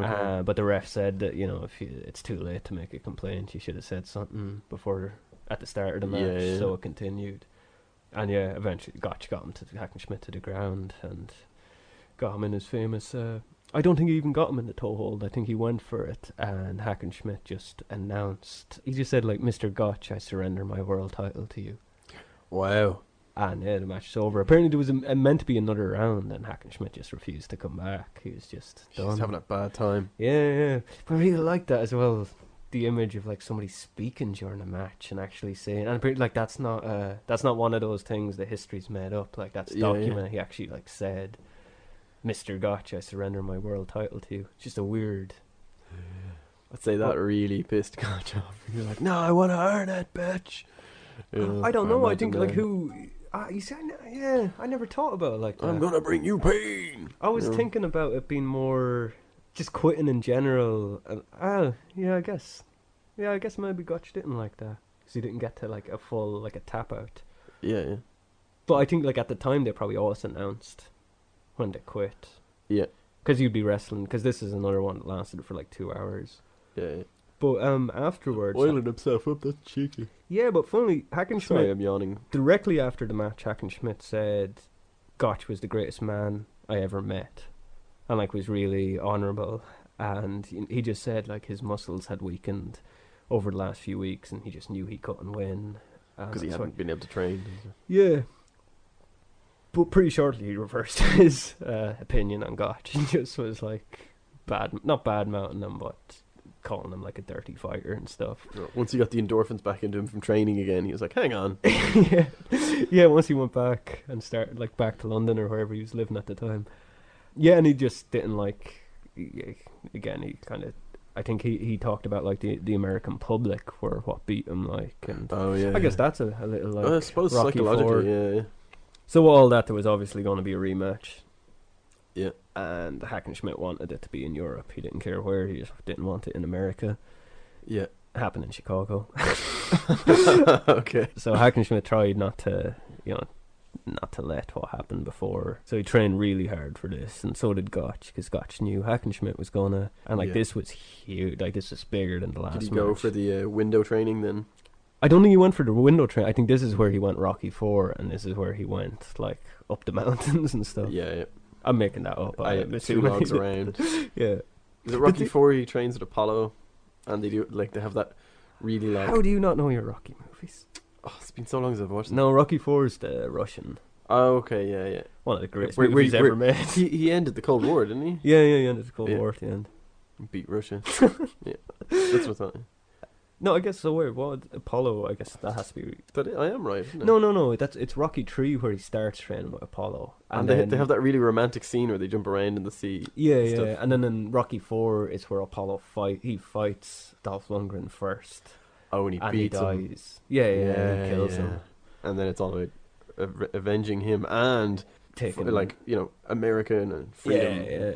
okay. Uh, but the ref said that you know if you, it's too late to make a complaint, you should have said something before at the start of the match, Yeah, yeah. so it continued. And yeah, eventually Gotch got him to Hackenschmidt to the ground and got him in his famous. Uh, I don't think he even got him in the toe hold. I think he went for it, and Hackenschmidt just announced. He just said like, "Mr. Gotch, I surrender my world title to you." wow. And yeah, the match is over. Apparently, there was a, a meant to be another round, and Hackenschmidt just refused to come back. He was just done. having a bad time. Yeah, yeah. But I really like that as well. The image of like somebody speaking during a match and actually saying, and apparently, like that's not uh that's not one of those things that history's made up. Like that's Yeah, yeah. documented. He actually like said, "Mr. Gotch, I surrender my world title to you." It's just a weird. I'd say that What? really pissed Gotch off. You're like, no, I want to earn it, bitch. Yeah, I don't know. I imagine think like who Ah, you see, I yeah, I never thought about it like that. I'm gonna bring you pain. I was Yeah. thinking about it being more just quitting in general. And, ah, yeah, I guess. Yeah, I guess maybe Gotch didn't like that because he didn't get to like a full like a tap out. Yeah, yeah, But I think like at the time they probably always announced when to quit yeah, because you'd be wrestling because this is another one that lasted for like two hours. yeah. yeah. But um afterwards, Oiling himself up. That's cheeky. yeah. But funnily, Sorry, I'm yawning. directly after the match, Hackenschmidt said, "Gotch was the greatest man I ever met," and like was really honourable. And he he just said like his muscles had weakened over the last few weeks, and he just knew he couldn't win And Because he that's hadn't been able to train. Yeah. But pretty shortly he reversed his uh, opinion on Gotch. He just was like bad, not bad mouthing him, but calling him like a dirty fighter and stuff. Once he got the endorphins back into him from training again, he was like, "Hang on, yeah, yeah. Once he went back and started like back to London or wherever he was living at the time, yeah, and he just didn't like. Again, he kind of. I think he, he talked about like the the American public were what beat him like, and oh yeah." I guess that's a, a little like. I suppose Rocky psychologically, yeah, yeah. So all that there was obviously going to be a rematch. Yeah. And Hackenschmidt wanted it to be in Europe. He didn't care where. He just didn't want it in America. Yeah. It happened in Chicago. okay. so Hackenschmidt tried not to, you know, not to let what happened before. So he trained really hard for this, and so did Gotch, because Gotch knew Hackenschmidt was gonna. And like Yeah. this was huge. Like this was bigger than the last. Did he go for the uh, window training then? I don't think he went for the window train. I think this is where he went Rocky Four, and this is where he went like up the mountains and stuff. Yeah, yeah. I'm making that up. I I'm two logs around. Yeah. Is it Rocky Four? He trains at Apollo, and they do like they have that really like. How do you not know your Rocky movies? Oh, it's been so long since I've watched them. No, Rocky Four is the Russian. Oh, okay, yeah, yeah. One of the greatest Where- movies he- ever where- made. He he ended the Cold War, didn't he? yeah, yeah, yeah. There's a Cold Yeah. War at the end. Beat Russia. yeah, that's what I thought. No, I guess so. Where what Apollo? I guess that has to be. But I am right. Isn't it? No, no, no. That's it's Rocky Three where he starts training with Apollo, and, they they have that really romantic scene where they jump around in the sea. Yeah, and yeah. stuff. And then in Rocky Four, it's where Apollo fight. He fights Dolph Lundgren first, Oh, and he and he beats him. dies. Yeah, yeah. he kills yeah. him. And then it's all about av- avenging him and Taking f- like you know American and freedom. Yeah, yeah.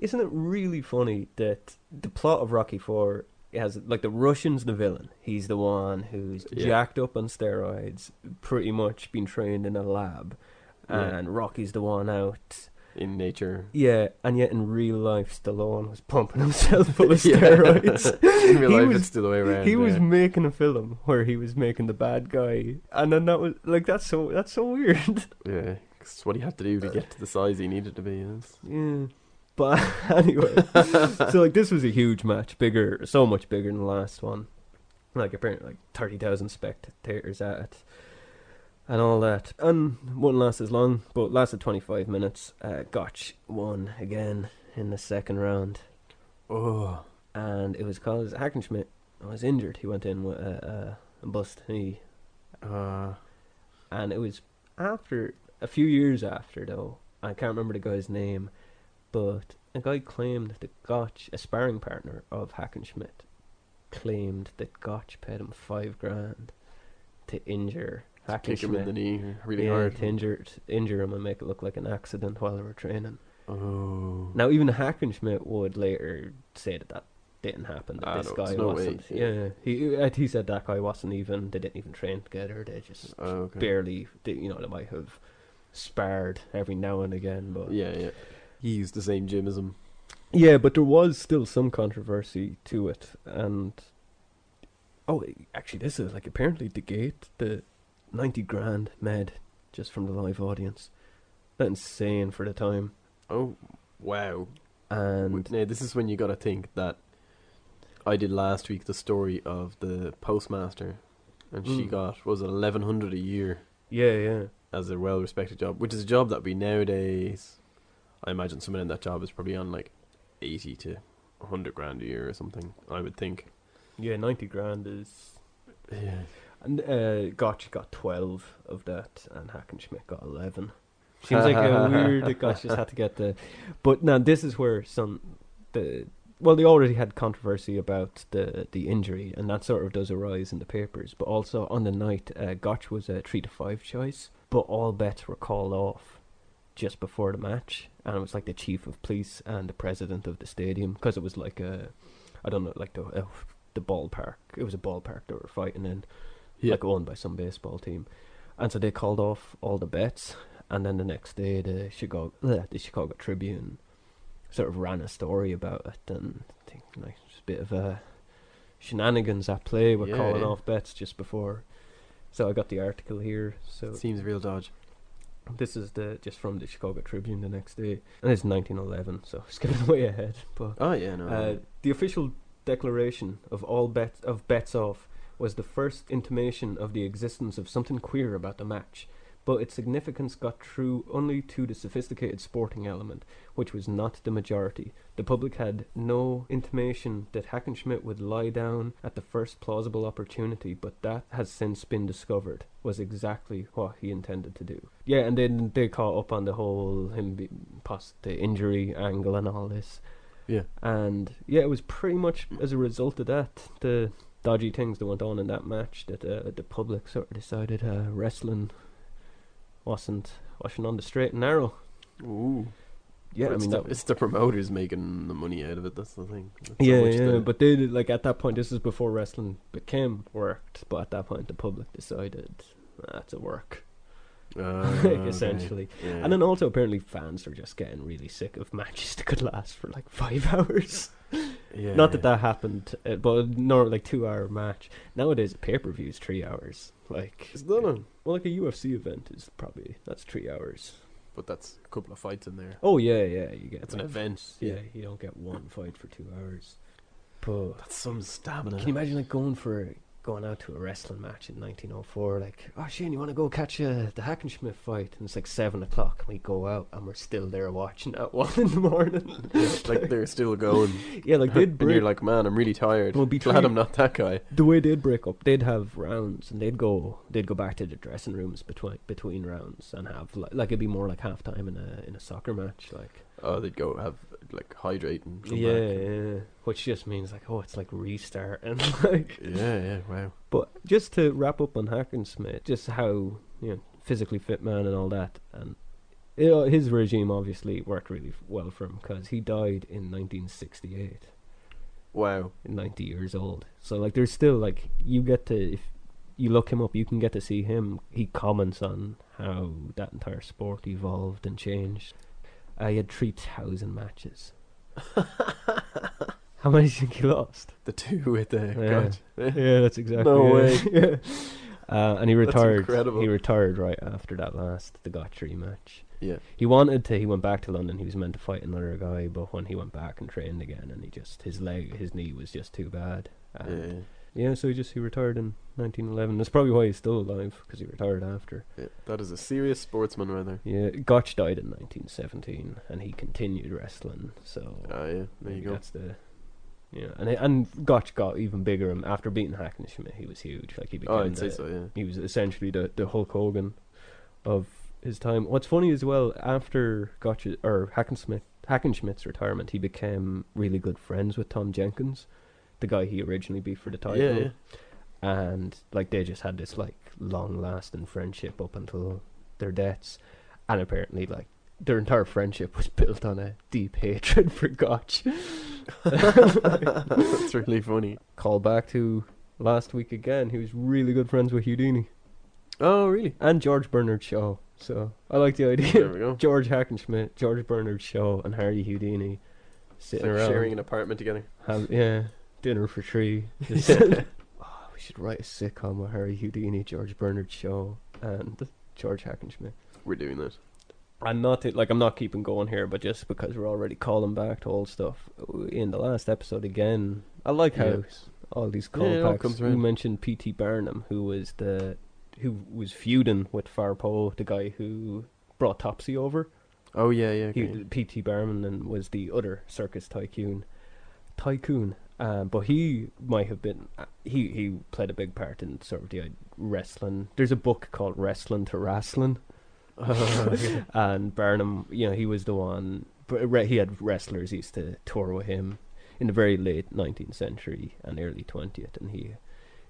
Isn't it really funny that the plot of Rocky Four has like the Russian's the villain. He's the one who's Yeah. jacked up on steroids, pretty much been trained in a lab, Yeah. and Rocky's the one out. In nature, Yeah, and yet in real life, Stallone was pumping himself full of steroids. in real He life was- it's still the way around. he was making a film where he was making the bad guy, and then that was like that's so that's so weird. yeah, 'cause it's what he had to do to uh, get to the size he needed to be. Yes. Yeah. But anyway, so like this was a huge match, bigger, so much bigger than the last one. Like apparently, like thirty thousand spectators at it, and all that, and wouldn't last as long, but lasted twenty five minutes. Uh, Gotch won again in the second round, Oh, and it was because Hackenschmidt was injured. He went in with a, a, bust knee, uh, and it was after a few years after though. I can't remember the guy's name, but a guy claimed that Gotch, a sparring partner of Hackenschmidt, claimed that Gotch paid him five grand to injure Hackenschmidt. kick him in the knee really yeah, hard. to injure, to injure him and make it look like an accident while they were training. Oh, Now, even Hackenschmidt would later say that that didn't happen. That Ah, this no, guy no way, wasn't. yeah. yeah, he uh, he said that guy wasn't even. They didn't even train together. They just Oh, okay. barely. They, you know, they might have sparred every now and again, but Yeah, yeah. He used the same gym as him. Yeah, but there was still some controversy to it, and oh, actually, this is like apparently the gate the ninety grand med just from the live audience. That's insane for the time, Oh, wow. and now this is when you got to think that I did last week the story of the postmaster, and she Mm. got was it eleven hundred a year yeah, yeah, as a well respected job, which is a job that we nowadays. I imagine someone in that job is probably on like eighty to hundred grand a year or something. I would think. yeah. Ninety grand is, Yeah. and uh, Gotch got twelve of that, and Hackenschmidt got eleven. Seems like a weird that Gotch just had to get the, but now this is where some the well, they already had controversy about the the injury, and that sort of does arise in the papers. But also on the night, uh, Gotch was a three to five choice, but all bets were called off just before the match, and it was like the chief of police and the president of the stadium because it was like a, I don't know, like the uh, the ballpark. It was a ballpark they were fighting in, Yeah. like owned by some baseball team, and so they called off all the bets. And then the next day, the Chicago uh, the Chicago Tribune sort of ran a story about it, and I think like it's a bit of a shenanigans at play with Yeah, calling yeah. off bets just before. So I got the article here. So Seems real dodge. This is the just from the Chicago Tribune the next day, and it's 1911, so skipping way ahead. But Oh yeah, no. uh, the official declaration of all bets of bets off was the first intimation of the existence of something queer about the match, but its significance got through only to the sophisticated sporting element, which was not the majority. The public had no intimation that Hackenschmidt would lie down at the first plausible opportunity, but that has since been discovered was exactly what he intended to do. Yeah, and then they caught up on the whole him be, pos- the injury angle and all this. yeah. And yeah, it was pretty much as a result of that, the dodgy things that went on in that match, that uh, the public sort of decided uh, wrestling wasn't wasn't on the straight and narrow. Ooh. Yeah, But I it's mean the, it's the promoters making the money out of it. That's the thing. That's yeah, yeah, the- but they did, like at that point. This is before wrestling became worked, but at that point, the public decided that's a work, Ah, like, okay. essentially. Yeah. And then also apparently fans are just getting really sick of matches that could last for like five hours. yeah, Not that that happened, uh, but nor like two hour match. Nowadays, pay per views three hours. Like, It's done. on. well, like a UFC event is probably that's three hours. But that's a couple of fights in there. Oh yeah, yeah, you get It's an like, event. Yeah, you don't get one fight for two hours. But That's some stamina. can you imagine like going for going out to a wrestling match in 1904? Like, oh Shane, you want to go catch uh, the Hackenschmidt fight? And it's like seven o'clock, and we go out, and we're still there watching at one in the morning. like they're still going. yeah, like they'd and break you're like, man, I'm really tired. Well, be Glad. I'm not that guy. the way they'd break up, they'd have rounds, and they'd go, they'd go back to the dressing rooms between between rounds, and have like, like it'd be more like half time in a in a soccer match, like Oh, they'd go have like hydrate and come yeah, back. yeah, which just means like oh, it's like restart and like. Yeah, yeah, wow. But just to wrap up on Hackenschmidt, just how you know physically fit man and all that, and you know, his regime obviously worked really well for him because he died in 1968. Wow. 90 years old. So like there's still like you get to if you look him up, you can get to see him. He comments on how that entire sport evolved and changed. Uh, he had 3,000 matches. how many do you think he lost? The two with the Yeah. God. Yeah, that's exactly No it. yeah. Uh, and he That's retired. incredible. He retired right after that last the Gotchery match. Yeah. He wanted to. He went back to London. He was meant to fight another guy, but when he went back and trained again, and he just his leg, his knee was just too bad. Yeah, yeah. so he just he retired in 1911. That's probably why he's still alive because he retired after. yeah. That is a serious sportsman right there. Yeah, Gotch died in 1917, and he continued wrestling. So Ah, yeah. There you go. That's the yeah, and and Gotch got even bigger. um, After beating Hackenschmidt, he was huge. Like he became Oh, I'd the, say so. Yeah. he was essentially the the Hulk Hogan of his time. What's funny as well, after Gotch or Hackenschmidt Hackenschmidt's retirement, he became really good friends with Tom Jenkins, the guy he originally beat for the title Yeah, yeah. and like they just had this like long lasting friendship up until their deaths and apparently like their entire friendship was built on a deep hatred for Gotch. That's really funny. Call back to last week again, he was really good friends with Houdini Oh, really? and George Bernard Shaw. So I like the idea. There we go. George Hackenschmidt, George Bernard Shaw, and Harry Houdini sitting like around, sharing an apartment together. have yeah, dinner for three. Just- oh, we should write a sitcom with Harry Houdini, George Bernard Shaw, and George Hackenschmidt. We're doing that. And not to, like I'm not keeping going here, but just because we're already calling back to old stuff uh, in the last episode again. I like how Yeah. all these Yeah, it all we mentioned P.T. Barnum, who was the who was feuding with Forepaugh, the guy who brought Topsy over. Oh yeah, yeah. Okay. P.T. Barnum was the other circus tycoon, tycoon. Um, but he might have been uh, he he played a big part in sort of the uh, wrestling. There's a book called Wrestling to Rasslin', Oh, and Barnum, you know, he was the one. But he had wrestlers he used to tour with him. in the very late 19th century and early 20th, and he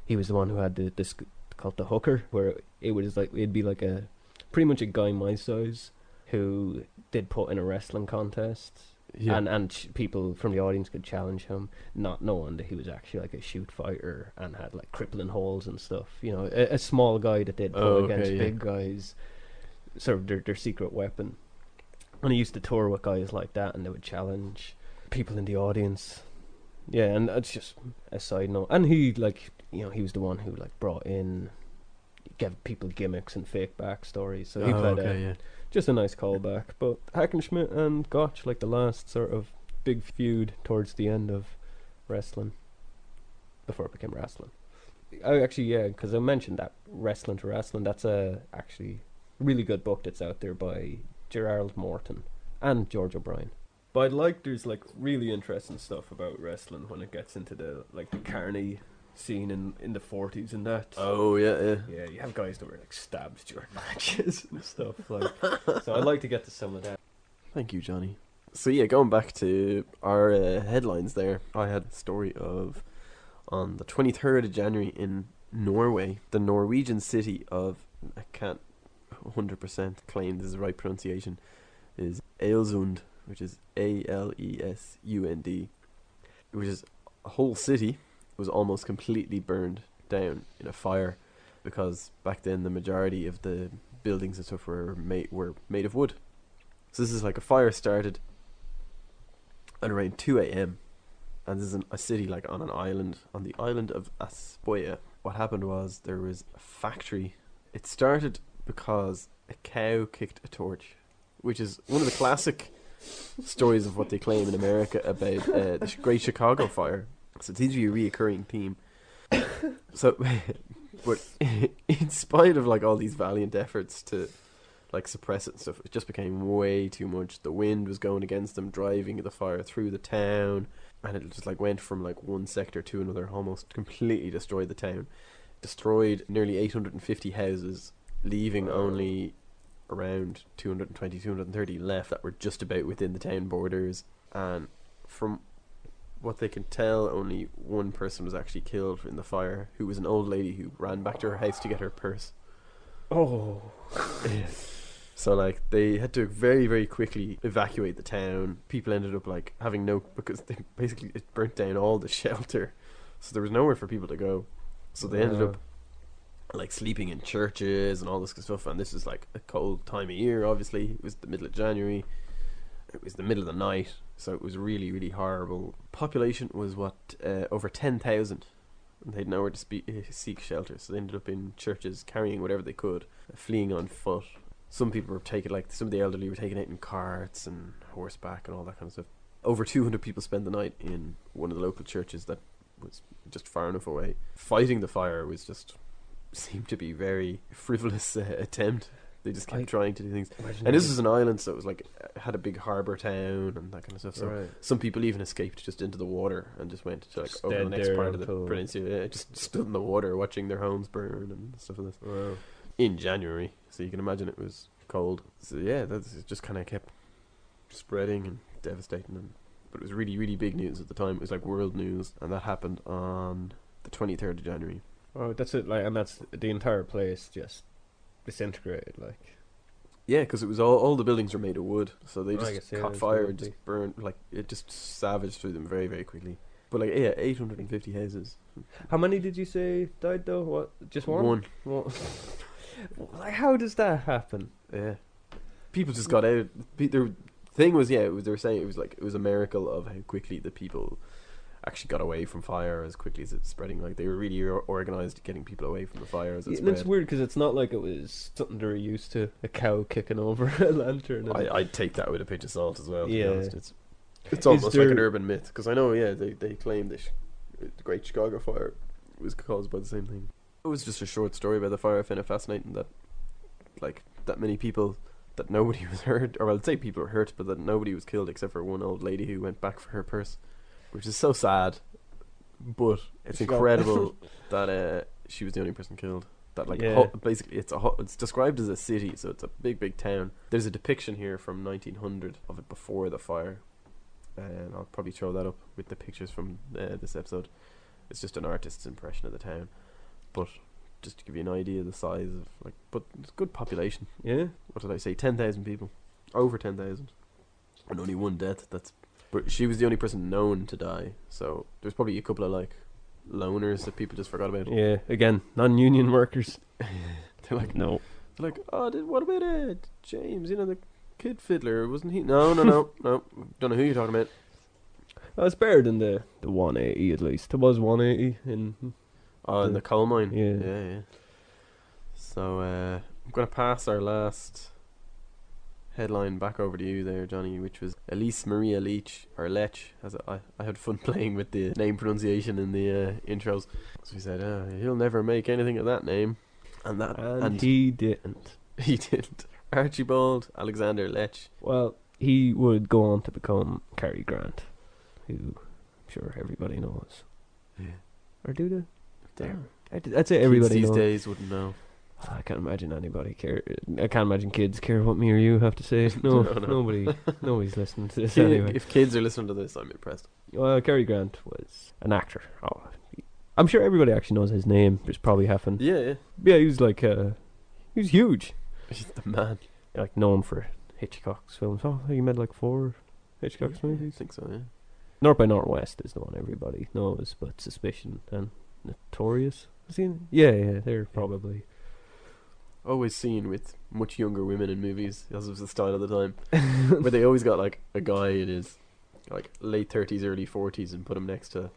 he was the one who had the this called the hooker, where it was like it'd be like a pretty much a guy my size who did put in a wrestling contest Yeah. and and people from the audience could challenge him, not knowing that he was actually like a shoot fighter and had like crippling holes and stuff. You know, a, a small guy that did put Oh, okay, against yeah. big guys, sort of their their secret weapon. And he used to tour with guys like that, and they would challenge people in the audience. Yeah, and it's just a side note. And he like you know he was the one who like brought in. Gave people gimmicks and fake backstories, so he oh, played a, yeah. Just a nice callback. But Hackenschmidt and Gotch, like the last sort of big feud towards the end of wrestling, before it became wrestling. Oh, actually, yeah, because I mentioned that wrestling to Rasslin'. That's a actually really good book that's out there by Gerald Morton and George O'Brien. But I like there's like really interesting stuff about wrestling when it gets into the like the carny scene in in the forties and that. Oh yeah, yeah. Yeah, you have guys that were like stabbed during matches and stuff like. so I'd like to get to some of that. Thank you, Johnny. So yeah, going back to our uh, headlines there, I had a story of on the 23rd of January in Norway, the Norwegian city of I can't 100% claim this is the right pronunciation is Ailsund, which is A L E S U N D, which is a whole city was almost completely burned down in a fire because back then the majority of the buildings and stuff were made were made of wood. So this is like a fire started at around 2 a.m. And this is an, a city like on an island, on the island of Aspoya. What happened was there was a factory. It started because a cow kicked a torch, which is one of the classic stories of what they claim in America about uh, the Great Chicago Fire. So it seems to be a reoccurring theme. so, but in spite of like all these valiant efforts to like suppress it and stuff. It just became way too much. The wind was going against them, driving the fire through the town, and it just like went from like one sector to another, almost completely destroyed the town. Destroyed nearly 850 houses, leaving only around 220, 230 left that were just about within the town borders. And from what they can tell, only one person was actually killed in the fire, who was an old lady who ran back to her house to get her purse. Oh, So like they had to very very quickly evacuate the town. People ended up like having no because they basically it burnt down all the shelter, so there was nowhere for people to go. So they ended up like sleeping in churches and all this kind of stuff. And this is like a cold time of year. Obviously, it was the middle of January. It was the middle of the night, so it was really really horrible. Population was what uh, over ten thousand. And They had nowhere to spe- uh, seek shelter, so they ended up in churches carrying whatever they could, fleeing on foot some people were taken like some of the elderly were taken out in carts and horseback and all that kind of stuff. Over 200 people spent the night in one of the local churches that was just far enough away. Fighting the fire was just seemed to be very frivolous uh, attempt. They just kept I- trying to do things. And this was an island, so it was like had a big harbour town and that kind of stuff. So right. some people even escaped just into the water and just went to like Just over the next part of the peninsula. Yeah, just stood in the water watching their homes burn and stuff like this Wow. in January, so you can imagine it was cold. So yeah, that's it just kind of kept spreading and devastating them. But it was really, really big news at the time. It was like world news, and that happened on the twenty third of January. Oh, that's it. Like, and that's the entire place just disintegrated. Like, Yeah, because it was all all the buildings were made of wood, so they just guess, yeah, caught fire and just burned. Like it just savaged through them very, very quickly. But like yeah, eight hundred and fifty houses. how many did you say died though? What? Just one. One. One. like, how does that happen? Yeah, people just got out. The thing was, yeah, it was, they were saying it was like it was a miracle of how quickly the people actually got away from fire as quickly as it's spreading. Like they were really organized getting people away from the fire as it Yeah, it's weird because it's not like it was something they were used to. A cow kicking over a lantern. and- I I'd take that with a pinch of salt as well. To Yeah. be honest. it's it's almost like an urban myth because I know, yeah, they they claim the, the Great Chicago Fire was caused by the same thing. It was just a short story about the fire. I found it fascinating that like that many people that nobody was hurt, or I'd say people were hurt, but that nobody was killed except for one old lady who went back for her purse, which is so sad. But it's She got- incredible that uh, she was the only person killed. That like Yeah. hu- basically it's a hu- it's described as a city, so it's a big big town. There's a depiction here from 1900 of it before the fire, and I'll probably throw that up with the pictures from uh, this episode. It's just an artist's impression of the town, but just to give you an idea of the size of like, but it's a good population. Yeah. What did I say? Ten thousand people, over ten thousand, and only one death. That's but she was the only person known to die. So there's probably a couple of like loners that people just forgot about. Yeah. Again, non-union workers. They're like, No. they're like, oh, did, what about it, James? You know the kid fiddler, wasn't he? No, no, no, no. Don't know who you're talking about. Well, it's better than the the 180 at least. There was 180 in. Oh, in The- the coal mine. Yeah. yeah, yeah. So uh, I'm gonna pass our last headline back over to you there, Johnny, which was Elise Maria Leach or Lech. As I, I had fun playing with the name pronunciation in the uh, intros. So he said, uh, "He'll never make anything of that name," and that And, he didn't. he didn't. Archibald Alexander Lech. Well, he would go on to become Cary Grant, who I'm sure everybody knows. Yeah. Or do they? Damn. I'd, I'd say everybody Kids these knows. days wouldn't know. I can't imagine anybody care. I can't imagine kids care what me or you have to say. No, No, no. nobody, nobody's listening to this Kid- anyway. If kids are listening to this, I'm impressed. Well, Cary Grant was an actor. Oh, I'm sure everybody actually knows his name. Just probably haven't. Yeah, yeah. Yeah, he was like, uh, he was huge. He's the man. Like known for Hitchcock's films. Oh, he made like four Hitchcock's I movies. I think so. Yeah. North by Northwest is the one everybody knows, but Suspicion and Notorious. He? In? Yeah, yeah, they're probably. Always seen with much younger women in movies, as was the style of the time, where they always got like a guy in his like late thirties, early forties, and put him next to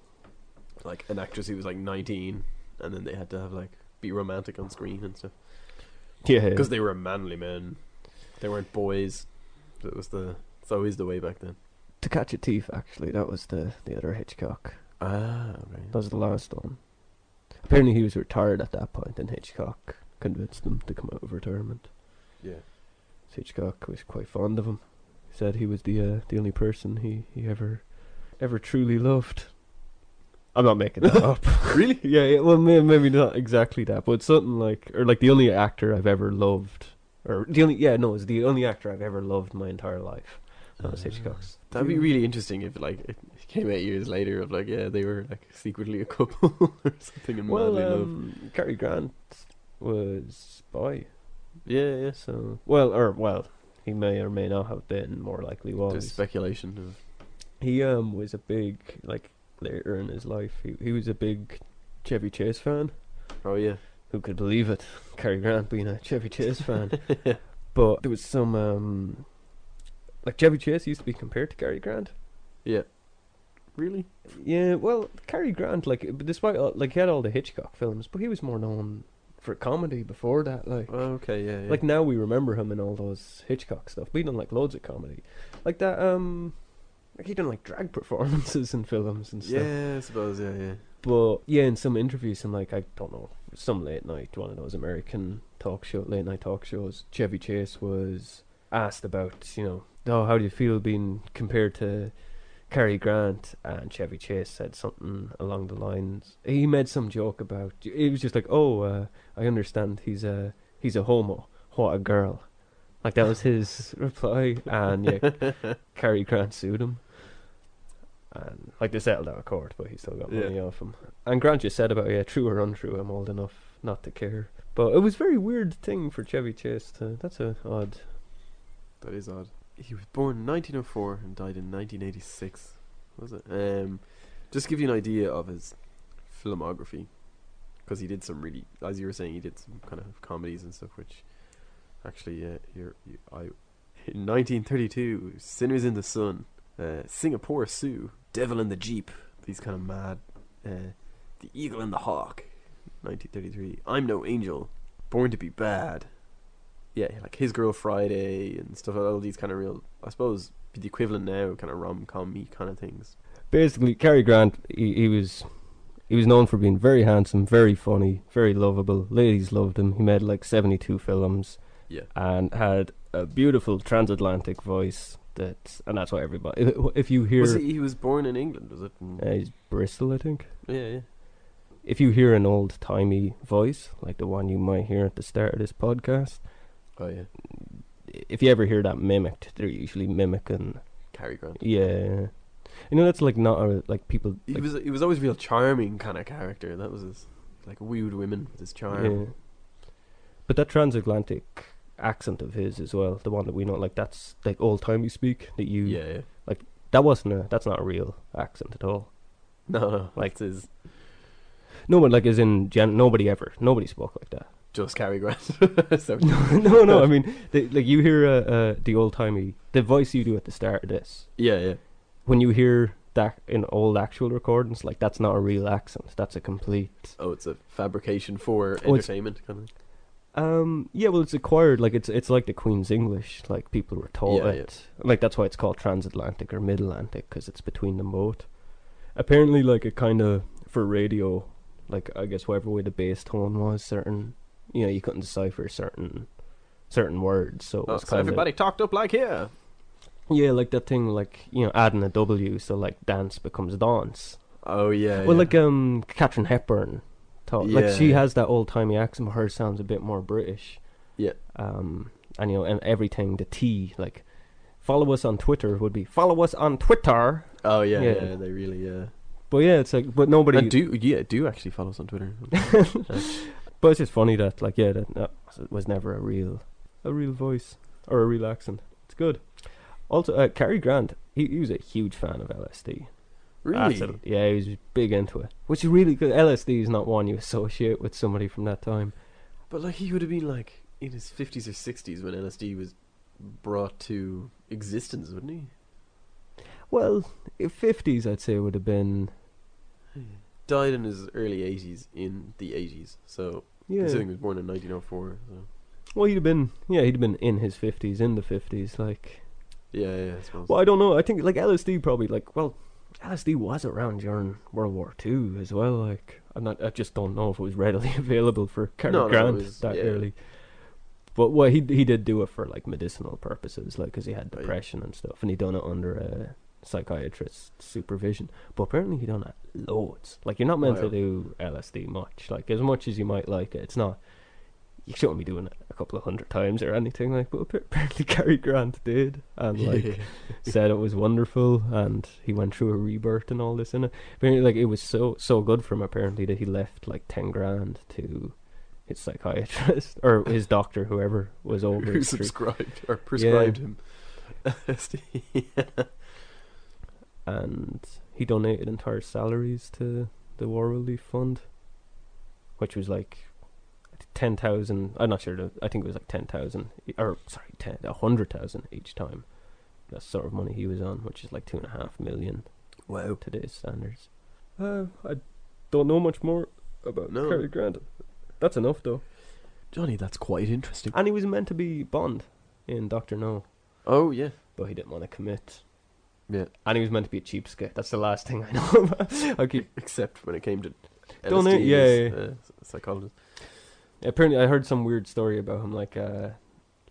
like an actress who was like nineteen, and then they had to have like be romantic on screen and stuff Yeah, because they were manly men, they weren't boys. It was the it's always the way back then. To Catch a Thief, actually, that was the the other Hitchcock. Ah, right. That was the last one. Apparently, he was retired at that point, point in Hitchcock convinced them to come out of retirement. Yeah. Hitchcock was quite fond of him. He said he was the uh, the only person he, he ever ever truly loved. I'm not making that up. Really? yeah, yeah. Well, maybe not exactly that, but something like, or like the only actor I've ever loved, or the only yeah, no, it's the only actor I've ever loved my entire life. That was Hitchcock's. That'd be really interesting if like it came out years later of like yeah they were like secretly a couple or something in Well, madly love. um, Cary Grant was by Yeah, yeah. so well, or well, he may or may not have been. More likely There's was speculation of he um was a big like later in his life. He he was a big Chevy Chase fan. oh yeah Who could believe it? Cary Grant being a Chevy Chase fan. but there was some um like Chevy Chase used to be compared to Cary Grant. yeah really Yeah, well, Cary Grant, like, despite all, like he had all the Hitchcock films, but he was more known for comedy before that. Like, okay yeah, yeah. like now we remember him in all those Hitchcock stuff. He done like loads of comedy, like that. Um, like he done like drag performances in films and stuff. yeah I suppose yeah yeah But yeah, in some interviews, some like I don't know, some late night one of those American talk show, late night talk shows, Chevy Chase was asked about, you know, oh, how do you feel being compared to Cary Grant? And Chevy Chase said something along the lines. He made some joke about. It was just like, oh, uh, I understand he's a he's a homo. What a girl. Like that was his reply, and yeah, Cary Grant sued him. And like they settled out of court, but he still got Yeah. money off him. And Grant just said about yeah, true or untrue, I'm old enough not to care. But it was a very weird thing for Chevy Chase to. That's a odd. that is odd he was born in 1904 and died in 1986 was it? Um just give you an idea of his filmography because he did some really as you were saying he did some kind of comedies and stuff which actually uh, you're, you I in 1932 Sinners in the Sun uh, Singapore Sue Devil and the Deep these kind of mad uh, The Eagle and the Hawk 1933 I'm No Angel Born to be Bad yeah, like His Girl Friday and stuff. All these kind of real, I suppose, be the equivalent now, kind of rom com kind of things. Basically, Cary Grant, he, he was. He was known for being very handsome, very funny, very lovable. Ladies loved him. He made like 72 films Yeah, and had a beautiful transatlantic voice. That and that's why everybody. If, if you hear, was he, he was born in England, was it? Uh, he's Bristol, I think. yeah, yeah. if you hear an old timey voice like the one you might hear at the start of this podcast, Oh yeah, if you ever hear that mimicked, they're usually mimicking. Cary Grant. Yeah, You know, that's like not a, like people. He like, was he was always a real charming kind of character. That was his like wooed women with his charm. yeah. But that transatlantic accent of his as well, the one that we know, like that's like old timey speak that you. Yeah, yeah. That wasn't a. That's not a real accent at all. No, no, Like- like his No one like as in gen- nobody ever nobody spoke like that. Just Cary Grant. so, no, no. I mean, the, like you hear uh, uh, the old timey the voice you do at the start of this. yeah, yeah. When you hear that in old actual recordings, like that's not a real accent. That's a complete. Oh, it's a fabrication for Oh, entertainment kind of. Um. Yeah. Well, it's acquired. Like it's it's like the Queen's English. Like people were taught Yeah, it. Like that's why it's called transatlantic or mid Atlantic because it's between them both. Apparently, like it kind of for radio, like I guess whatever way the bass tone was, certain you know you couldn't decipher certain certain words. So it Oh, so kind of everybody talked up like here. yeah, like that thing, like you know, adding a W, so like dance becomes dance. Oh yeah. Well, yeah. like um, Katharine Hepburn, taught, like she Yeah. has that old timey accent, but hers sounds a bit more British. Yeah. Um, and you know, and everything the T, like follow us on Twitter would be follow us on Twitter. Oh yeah, yeah. yeah, They really yeah. But yeah, it's like, but nobody. And do yeah, do actually follow us on Twitter. but it's just funny that, like, yeah, that, that was never a real, a real voice or a real accent. It's good. Also, uh, Cary Grant, he, he was a huge fan of LSD. really? It. Yeah, he was big into it. Which is really good. LSD is not one you associate with somebody from that time. But like he would have been like in his fifties or sixties when LSD was brought to existence, wouldn't he? Well, 50s, I'd say would have been. Died in his early eighties in the eighties. So Yeah. considering he was born in nineteen oh four. So Well, he'd have been. Yeah, he'd have been in his 50s, in the 50s. Like. yeah, yeah, I suppose. Well, I don't know. I think, like, LSD probably, like, well, LSD was around during World War Two as well. Like, I'm not. I just don't know if it was readily available for Cary No, no, Grant was- that yeah. early. But well, he he did do it for like medicinal purposes, like because he had depression and stuff, and he done it under a psychiatrist supervision. But apparently, he done it loads. Like you're not meant to do LSD much. Like as much as you might like it, it's not. You shouldn't be doing it a couple of hundred times or anything like. But apparently, Cary Grant did, and like said it was wonderful and he went through a rebirth and all this in it. Apparently like it was so so good for him apparently that he left like ten grand to his psychiatrist or his doctor, whoever was over who subscribed or prescribed him LSD? And he donated entire salaries to the War Relief Fund. Which was like ten thousand I'm not sure I think it was like ten thousand or sorry, ten a hundred thousand each time. That's sort of money he was on, which is like two and a half million wow. today's standards. Uh, I don't know much more about No. Cary Grant. That's enough though. Johnny, that's quite interesting. And he was meant to be Bond in Doctor No, Oh yeah. but he didn't want to commit. Yeah. And he was meant to be a cheapskate. That's the last thing I know about. I keep Except when it came to Don't LSD it? Yeah, yeah. uh, psychologist. apparently I heard some weird story about him. Like, uh,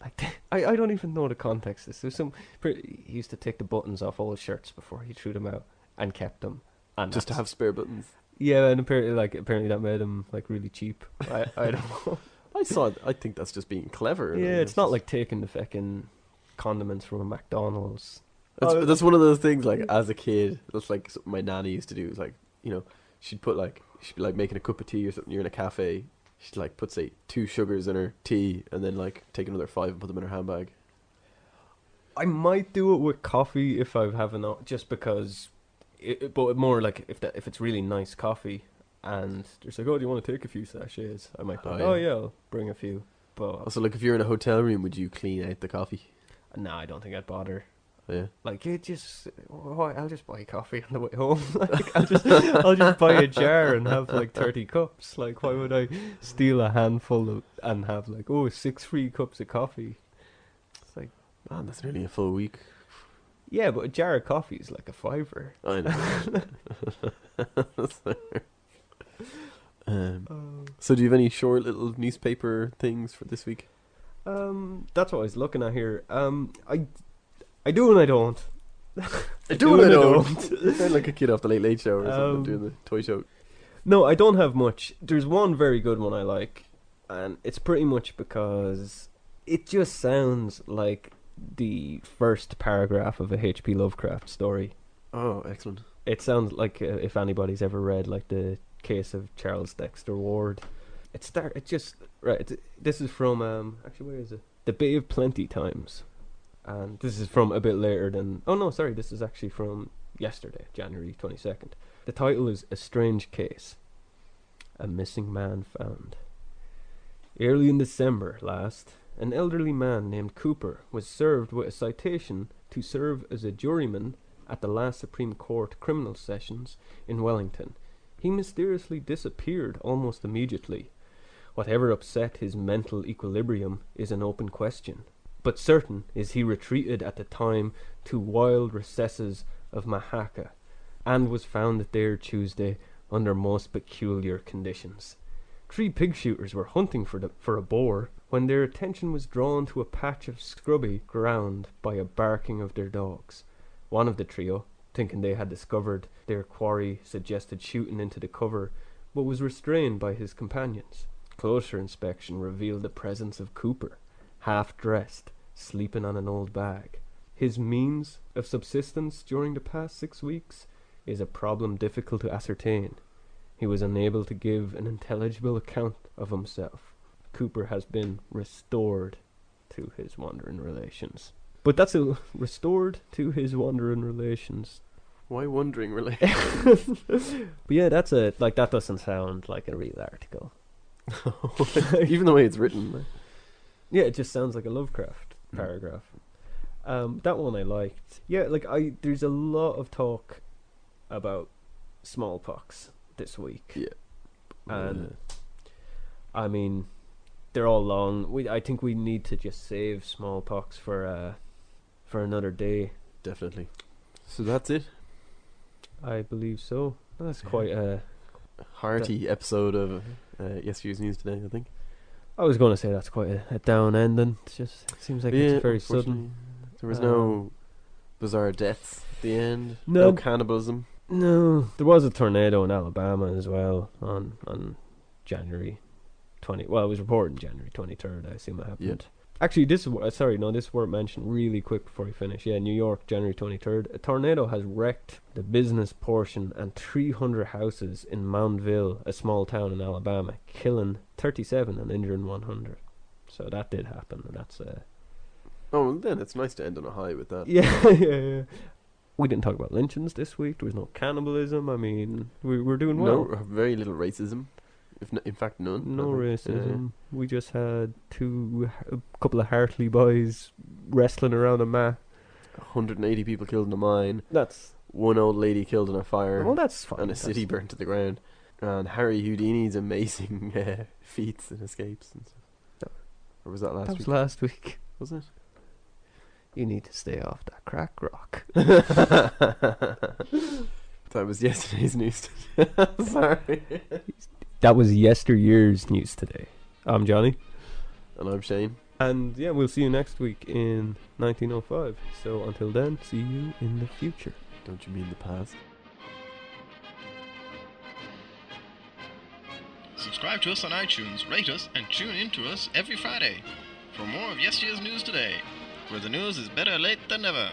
like I I don't even know the context. This there's some. He used to take the buttons off all his shirts before he threw them out and kept them. And Just to have spare buttons. yeah, and apparently like apparently that made him like really cheap. I I don't know. I saw. I think that's just being clever. Yeah, Like, it's not like taking the fucking condiments from a McDonald's. That's, Oh, that's one of those things. Like as a kid, that's like my nanny used to do. Is like you know, she'd put like she'd be like making a cup of tea or something. You're in a cafe. She'd like put say two sugars in her tea, and then like take another five and put them in her handbag. I might do it with coffee if I have enough, just because. It, but more like if that if it's really nice coffee, and there's like, oh, do you want to take a few sachets? I might be Oh, yeah. oh yeah, I'll bring a few. But Also, like if you're in a hotel room, would you clean out the coffee? nah, I don't think I'd bother. Yeah. Like you just, why? I'll just buy coffee on the way home. like I'll just, I'll just buy a jar and have like thirty cups. Like why would I steal a handful of, and have like oh six free cups of coffee? It's like Man, that's nearly a full week. yeah, but a jar of coffee is like a fiver. I know. um, so, do you have any short little newspaper things for this week? Um, that's what I was looking at here. Um, I, I do and I don't. I do and I don't. you sound like a kid off the Late Late Show or Um, something doing the toy show. No, I don't have much. There's one very good one I like, and it's pretty much because it just sounds like the first paragraph of a H.P. Lovecraft story. Oh, excellent. It sounds like uh, if anybody's ever read like the case of Charles Dexter Ward. It start. It just right. This is from um. Actually, where is it? The Bay of Plenty Times, and this is from a bit later than. Oh no, sorry. This is actually from yesterday, January twenty second. The title is "A Strange Case." A missing man found. Early in December last, an elderly man named Cooper was served with a citation to serve as a juryman at the last Supreme Court criminal sessions in Wellington. He mysteriously disappeared almost immediately. Whatever upset his mental equilibrium is an open question. But certain is he retreated at the time to wild recesses of Mahacca, and was found there Tuesday under most peculiar conditions. Three pig shooters were hunting for, the, for a boar when their attention was drawn to a patch of scrubby ground by a barking of their dogs. One of the trio, thinking they had discovered their quarry, suggested shooting into the cover, but was restrained by his companions. Closer inspection revealed the presence of Cooper, half dressed, sleeping on an old bag. His means of subsistence during the past six weeks is a problem difficult to ascertain. He was unable to give an intelligible account of himself. Cooper has been restored to his wandering relations. But that's a restored to his wandering relations. Why wandering really? but yeah, that's a like that doesn't sound like a real article. Even the way it's written. Yeah, it just sounds like a Lovecraft. Paragraph. Um, that one I liked. Yeah, like I there's a lot of talk about smallpox this week. Yeah. And I mean, they're all long. We I think we need to just save smallpox for uh for another day. definitely. So that's it. I believe so. That's quite a. Hearty episode of uh, yesterday's news today. I think. I was going to say that's quite a, a down ending. It just seems like it's very sudden. There was no um, bizarre deaths at the end. No. no cannibalism. No, there was a tornado in Alabama as well on on January twenty. Well, it was reported January twenty third. I assume it happened. Actually, this is uh, sorry, no, this word mentioned really quick before we finish. Yeah, New York, January twenty third. A tornado has wrecked the business portion and three hundred houses in Moundville, a small town in Alabama, killing thirty seven and injuring one hundred. So that did happen, and that's uh, Oh, well, then it's nice to end on a high with that. yeah, yeah, yeah. We didn't talk about lynchings this week. There was no cannibalism. I mean, we we're doing well. No, very little racism. If n- in fact none. No racism. We just had two, a couple of Hartley boys wrestling around a mat. Uh, 180 people killed in a mine. That's One old lady killed in a fire. well, that's fine. and a That's- city burnt to the ground. And Harry Houdini's amazing uh, feats and escapes and stuff. Or was that last That week? was last week. was it? You need to stay off that crack rock. that was yesterday's news. Sorry. That was yesteryear's news today. I'm Johnny, And I'm Shane. and yeah, we'll see you next week in 1905. So until then, see you in the future. Don't you mean the past? Subscribe to us on iTunes, rate us, and tune in to us every Friday for more of yesterday's news today, where the news is better late than never.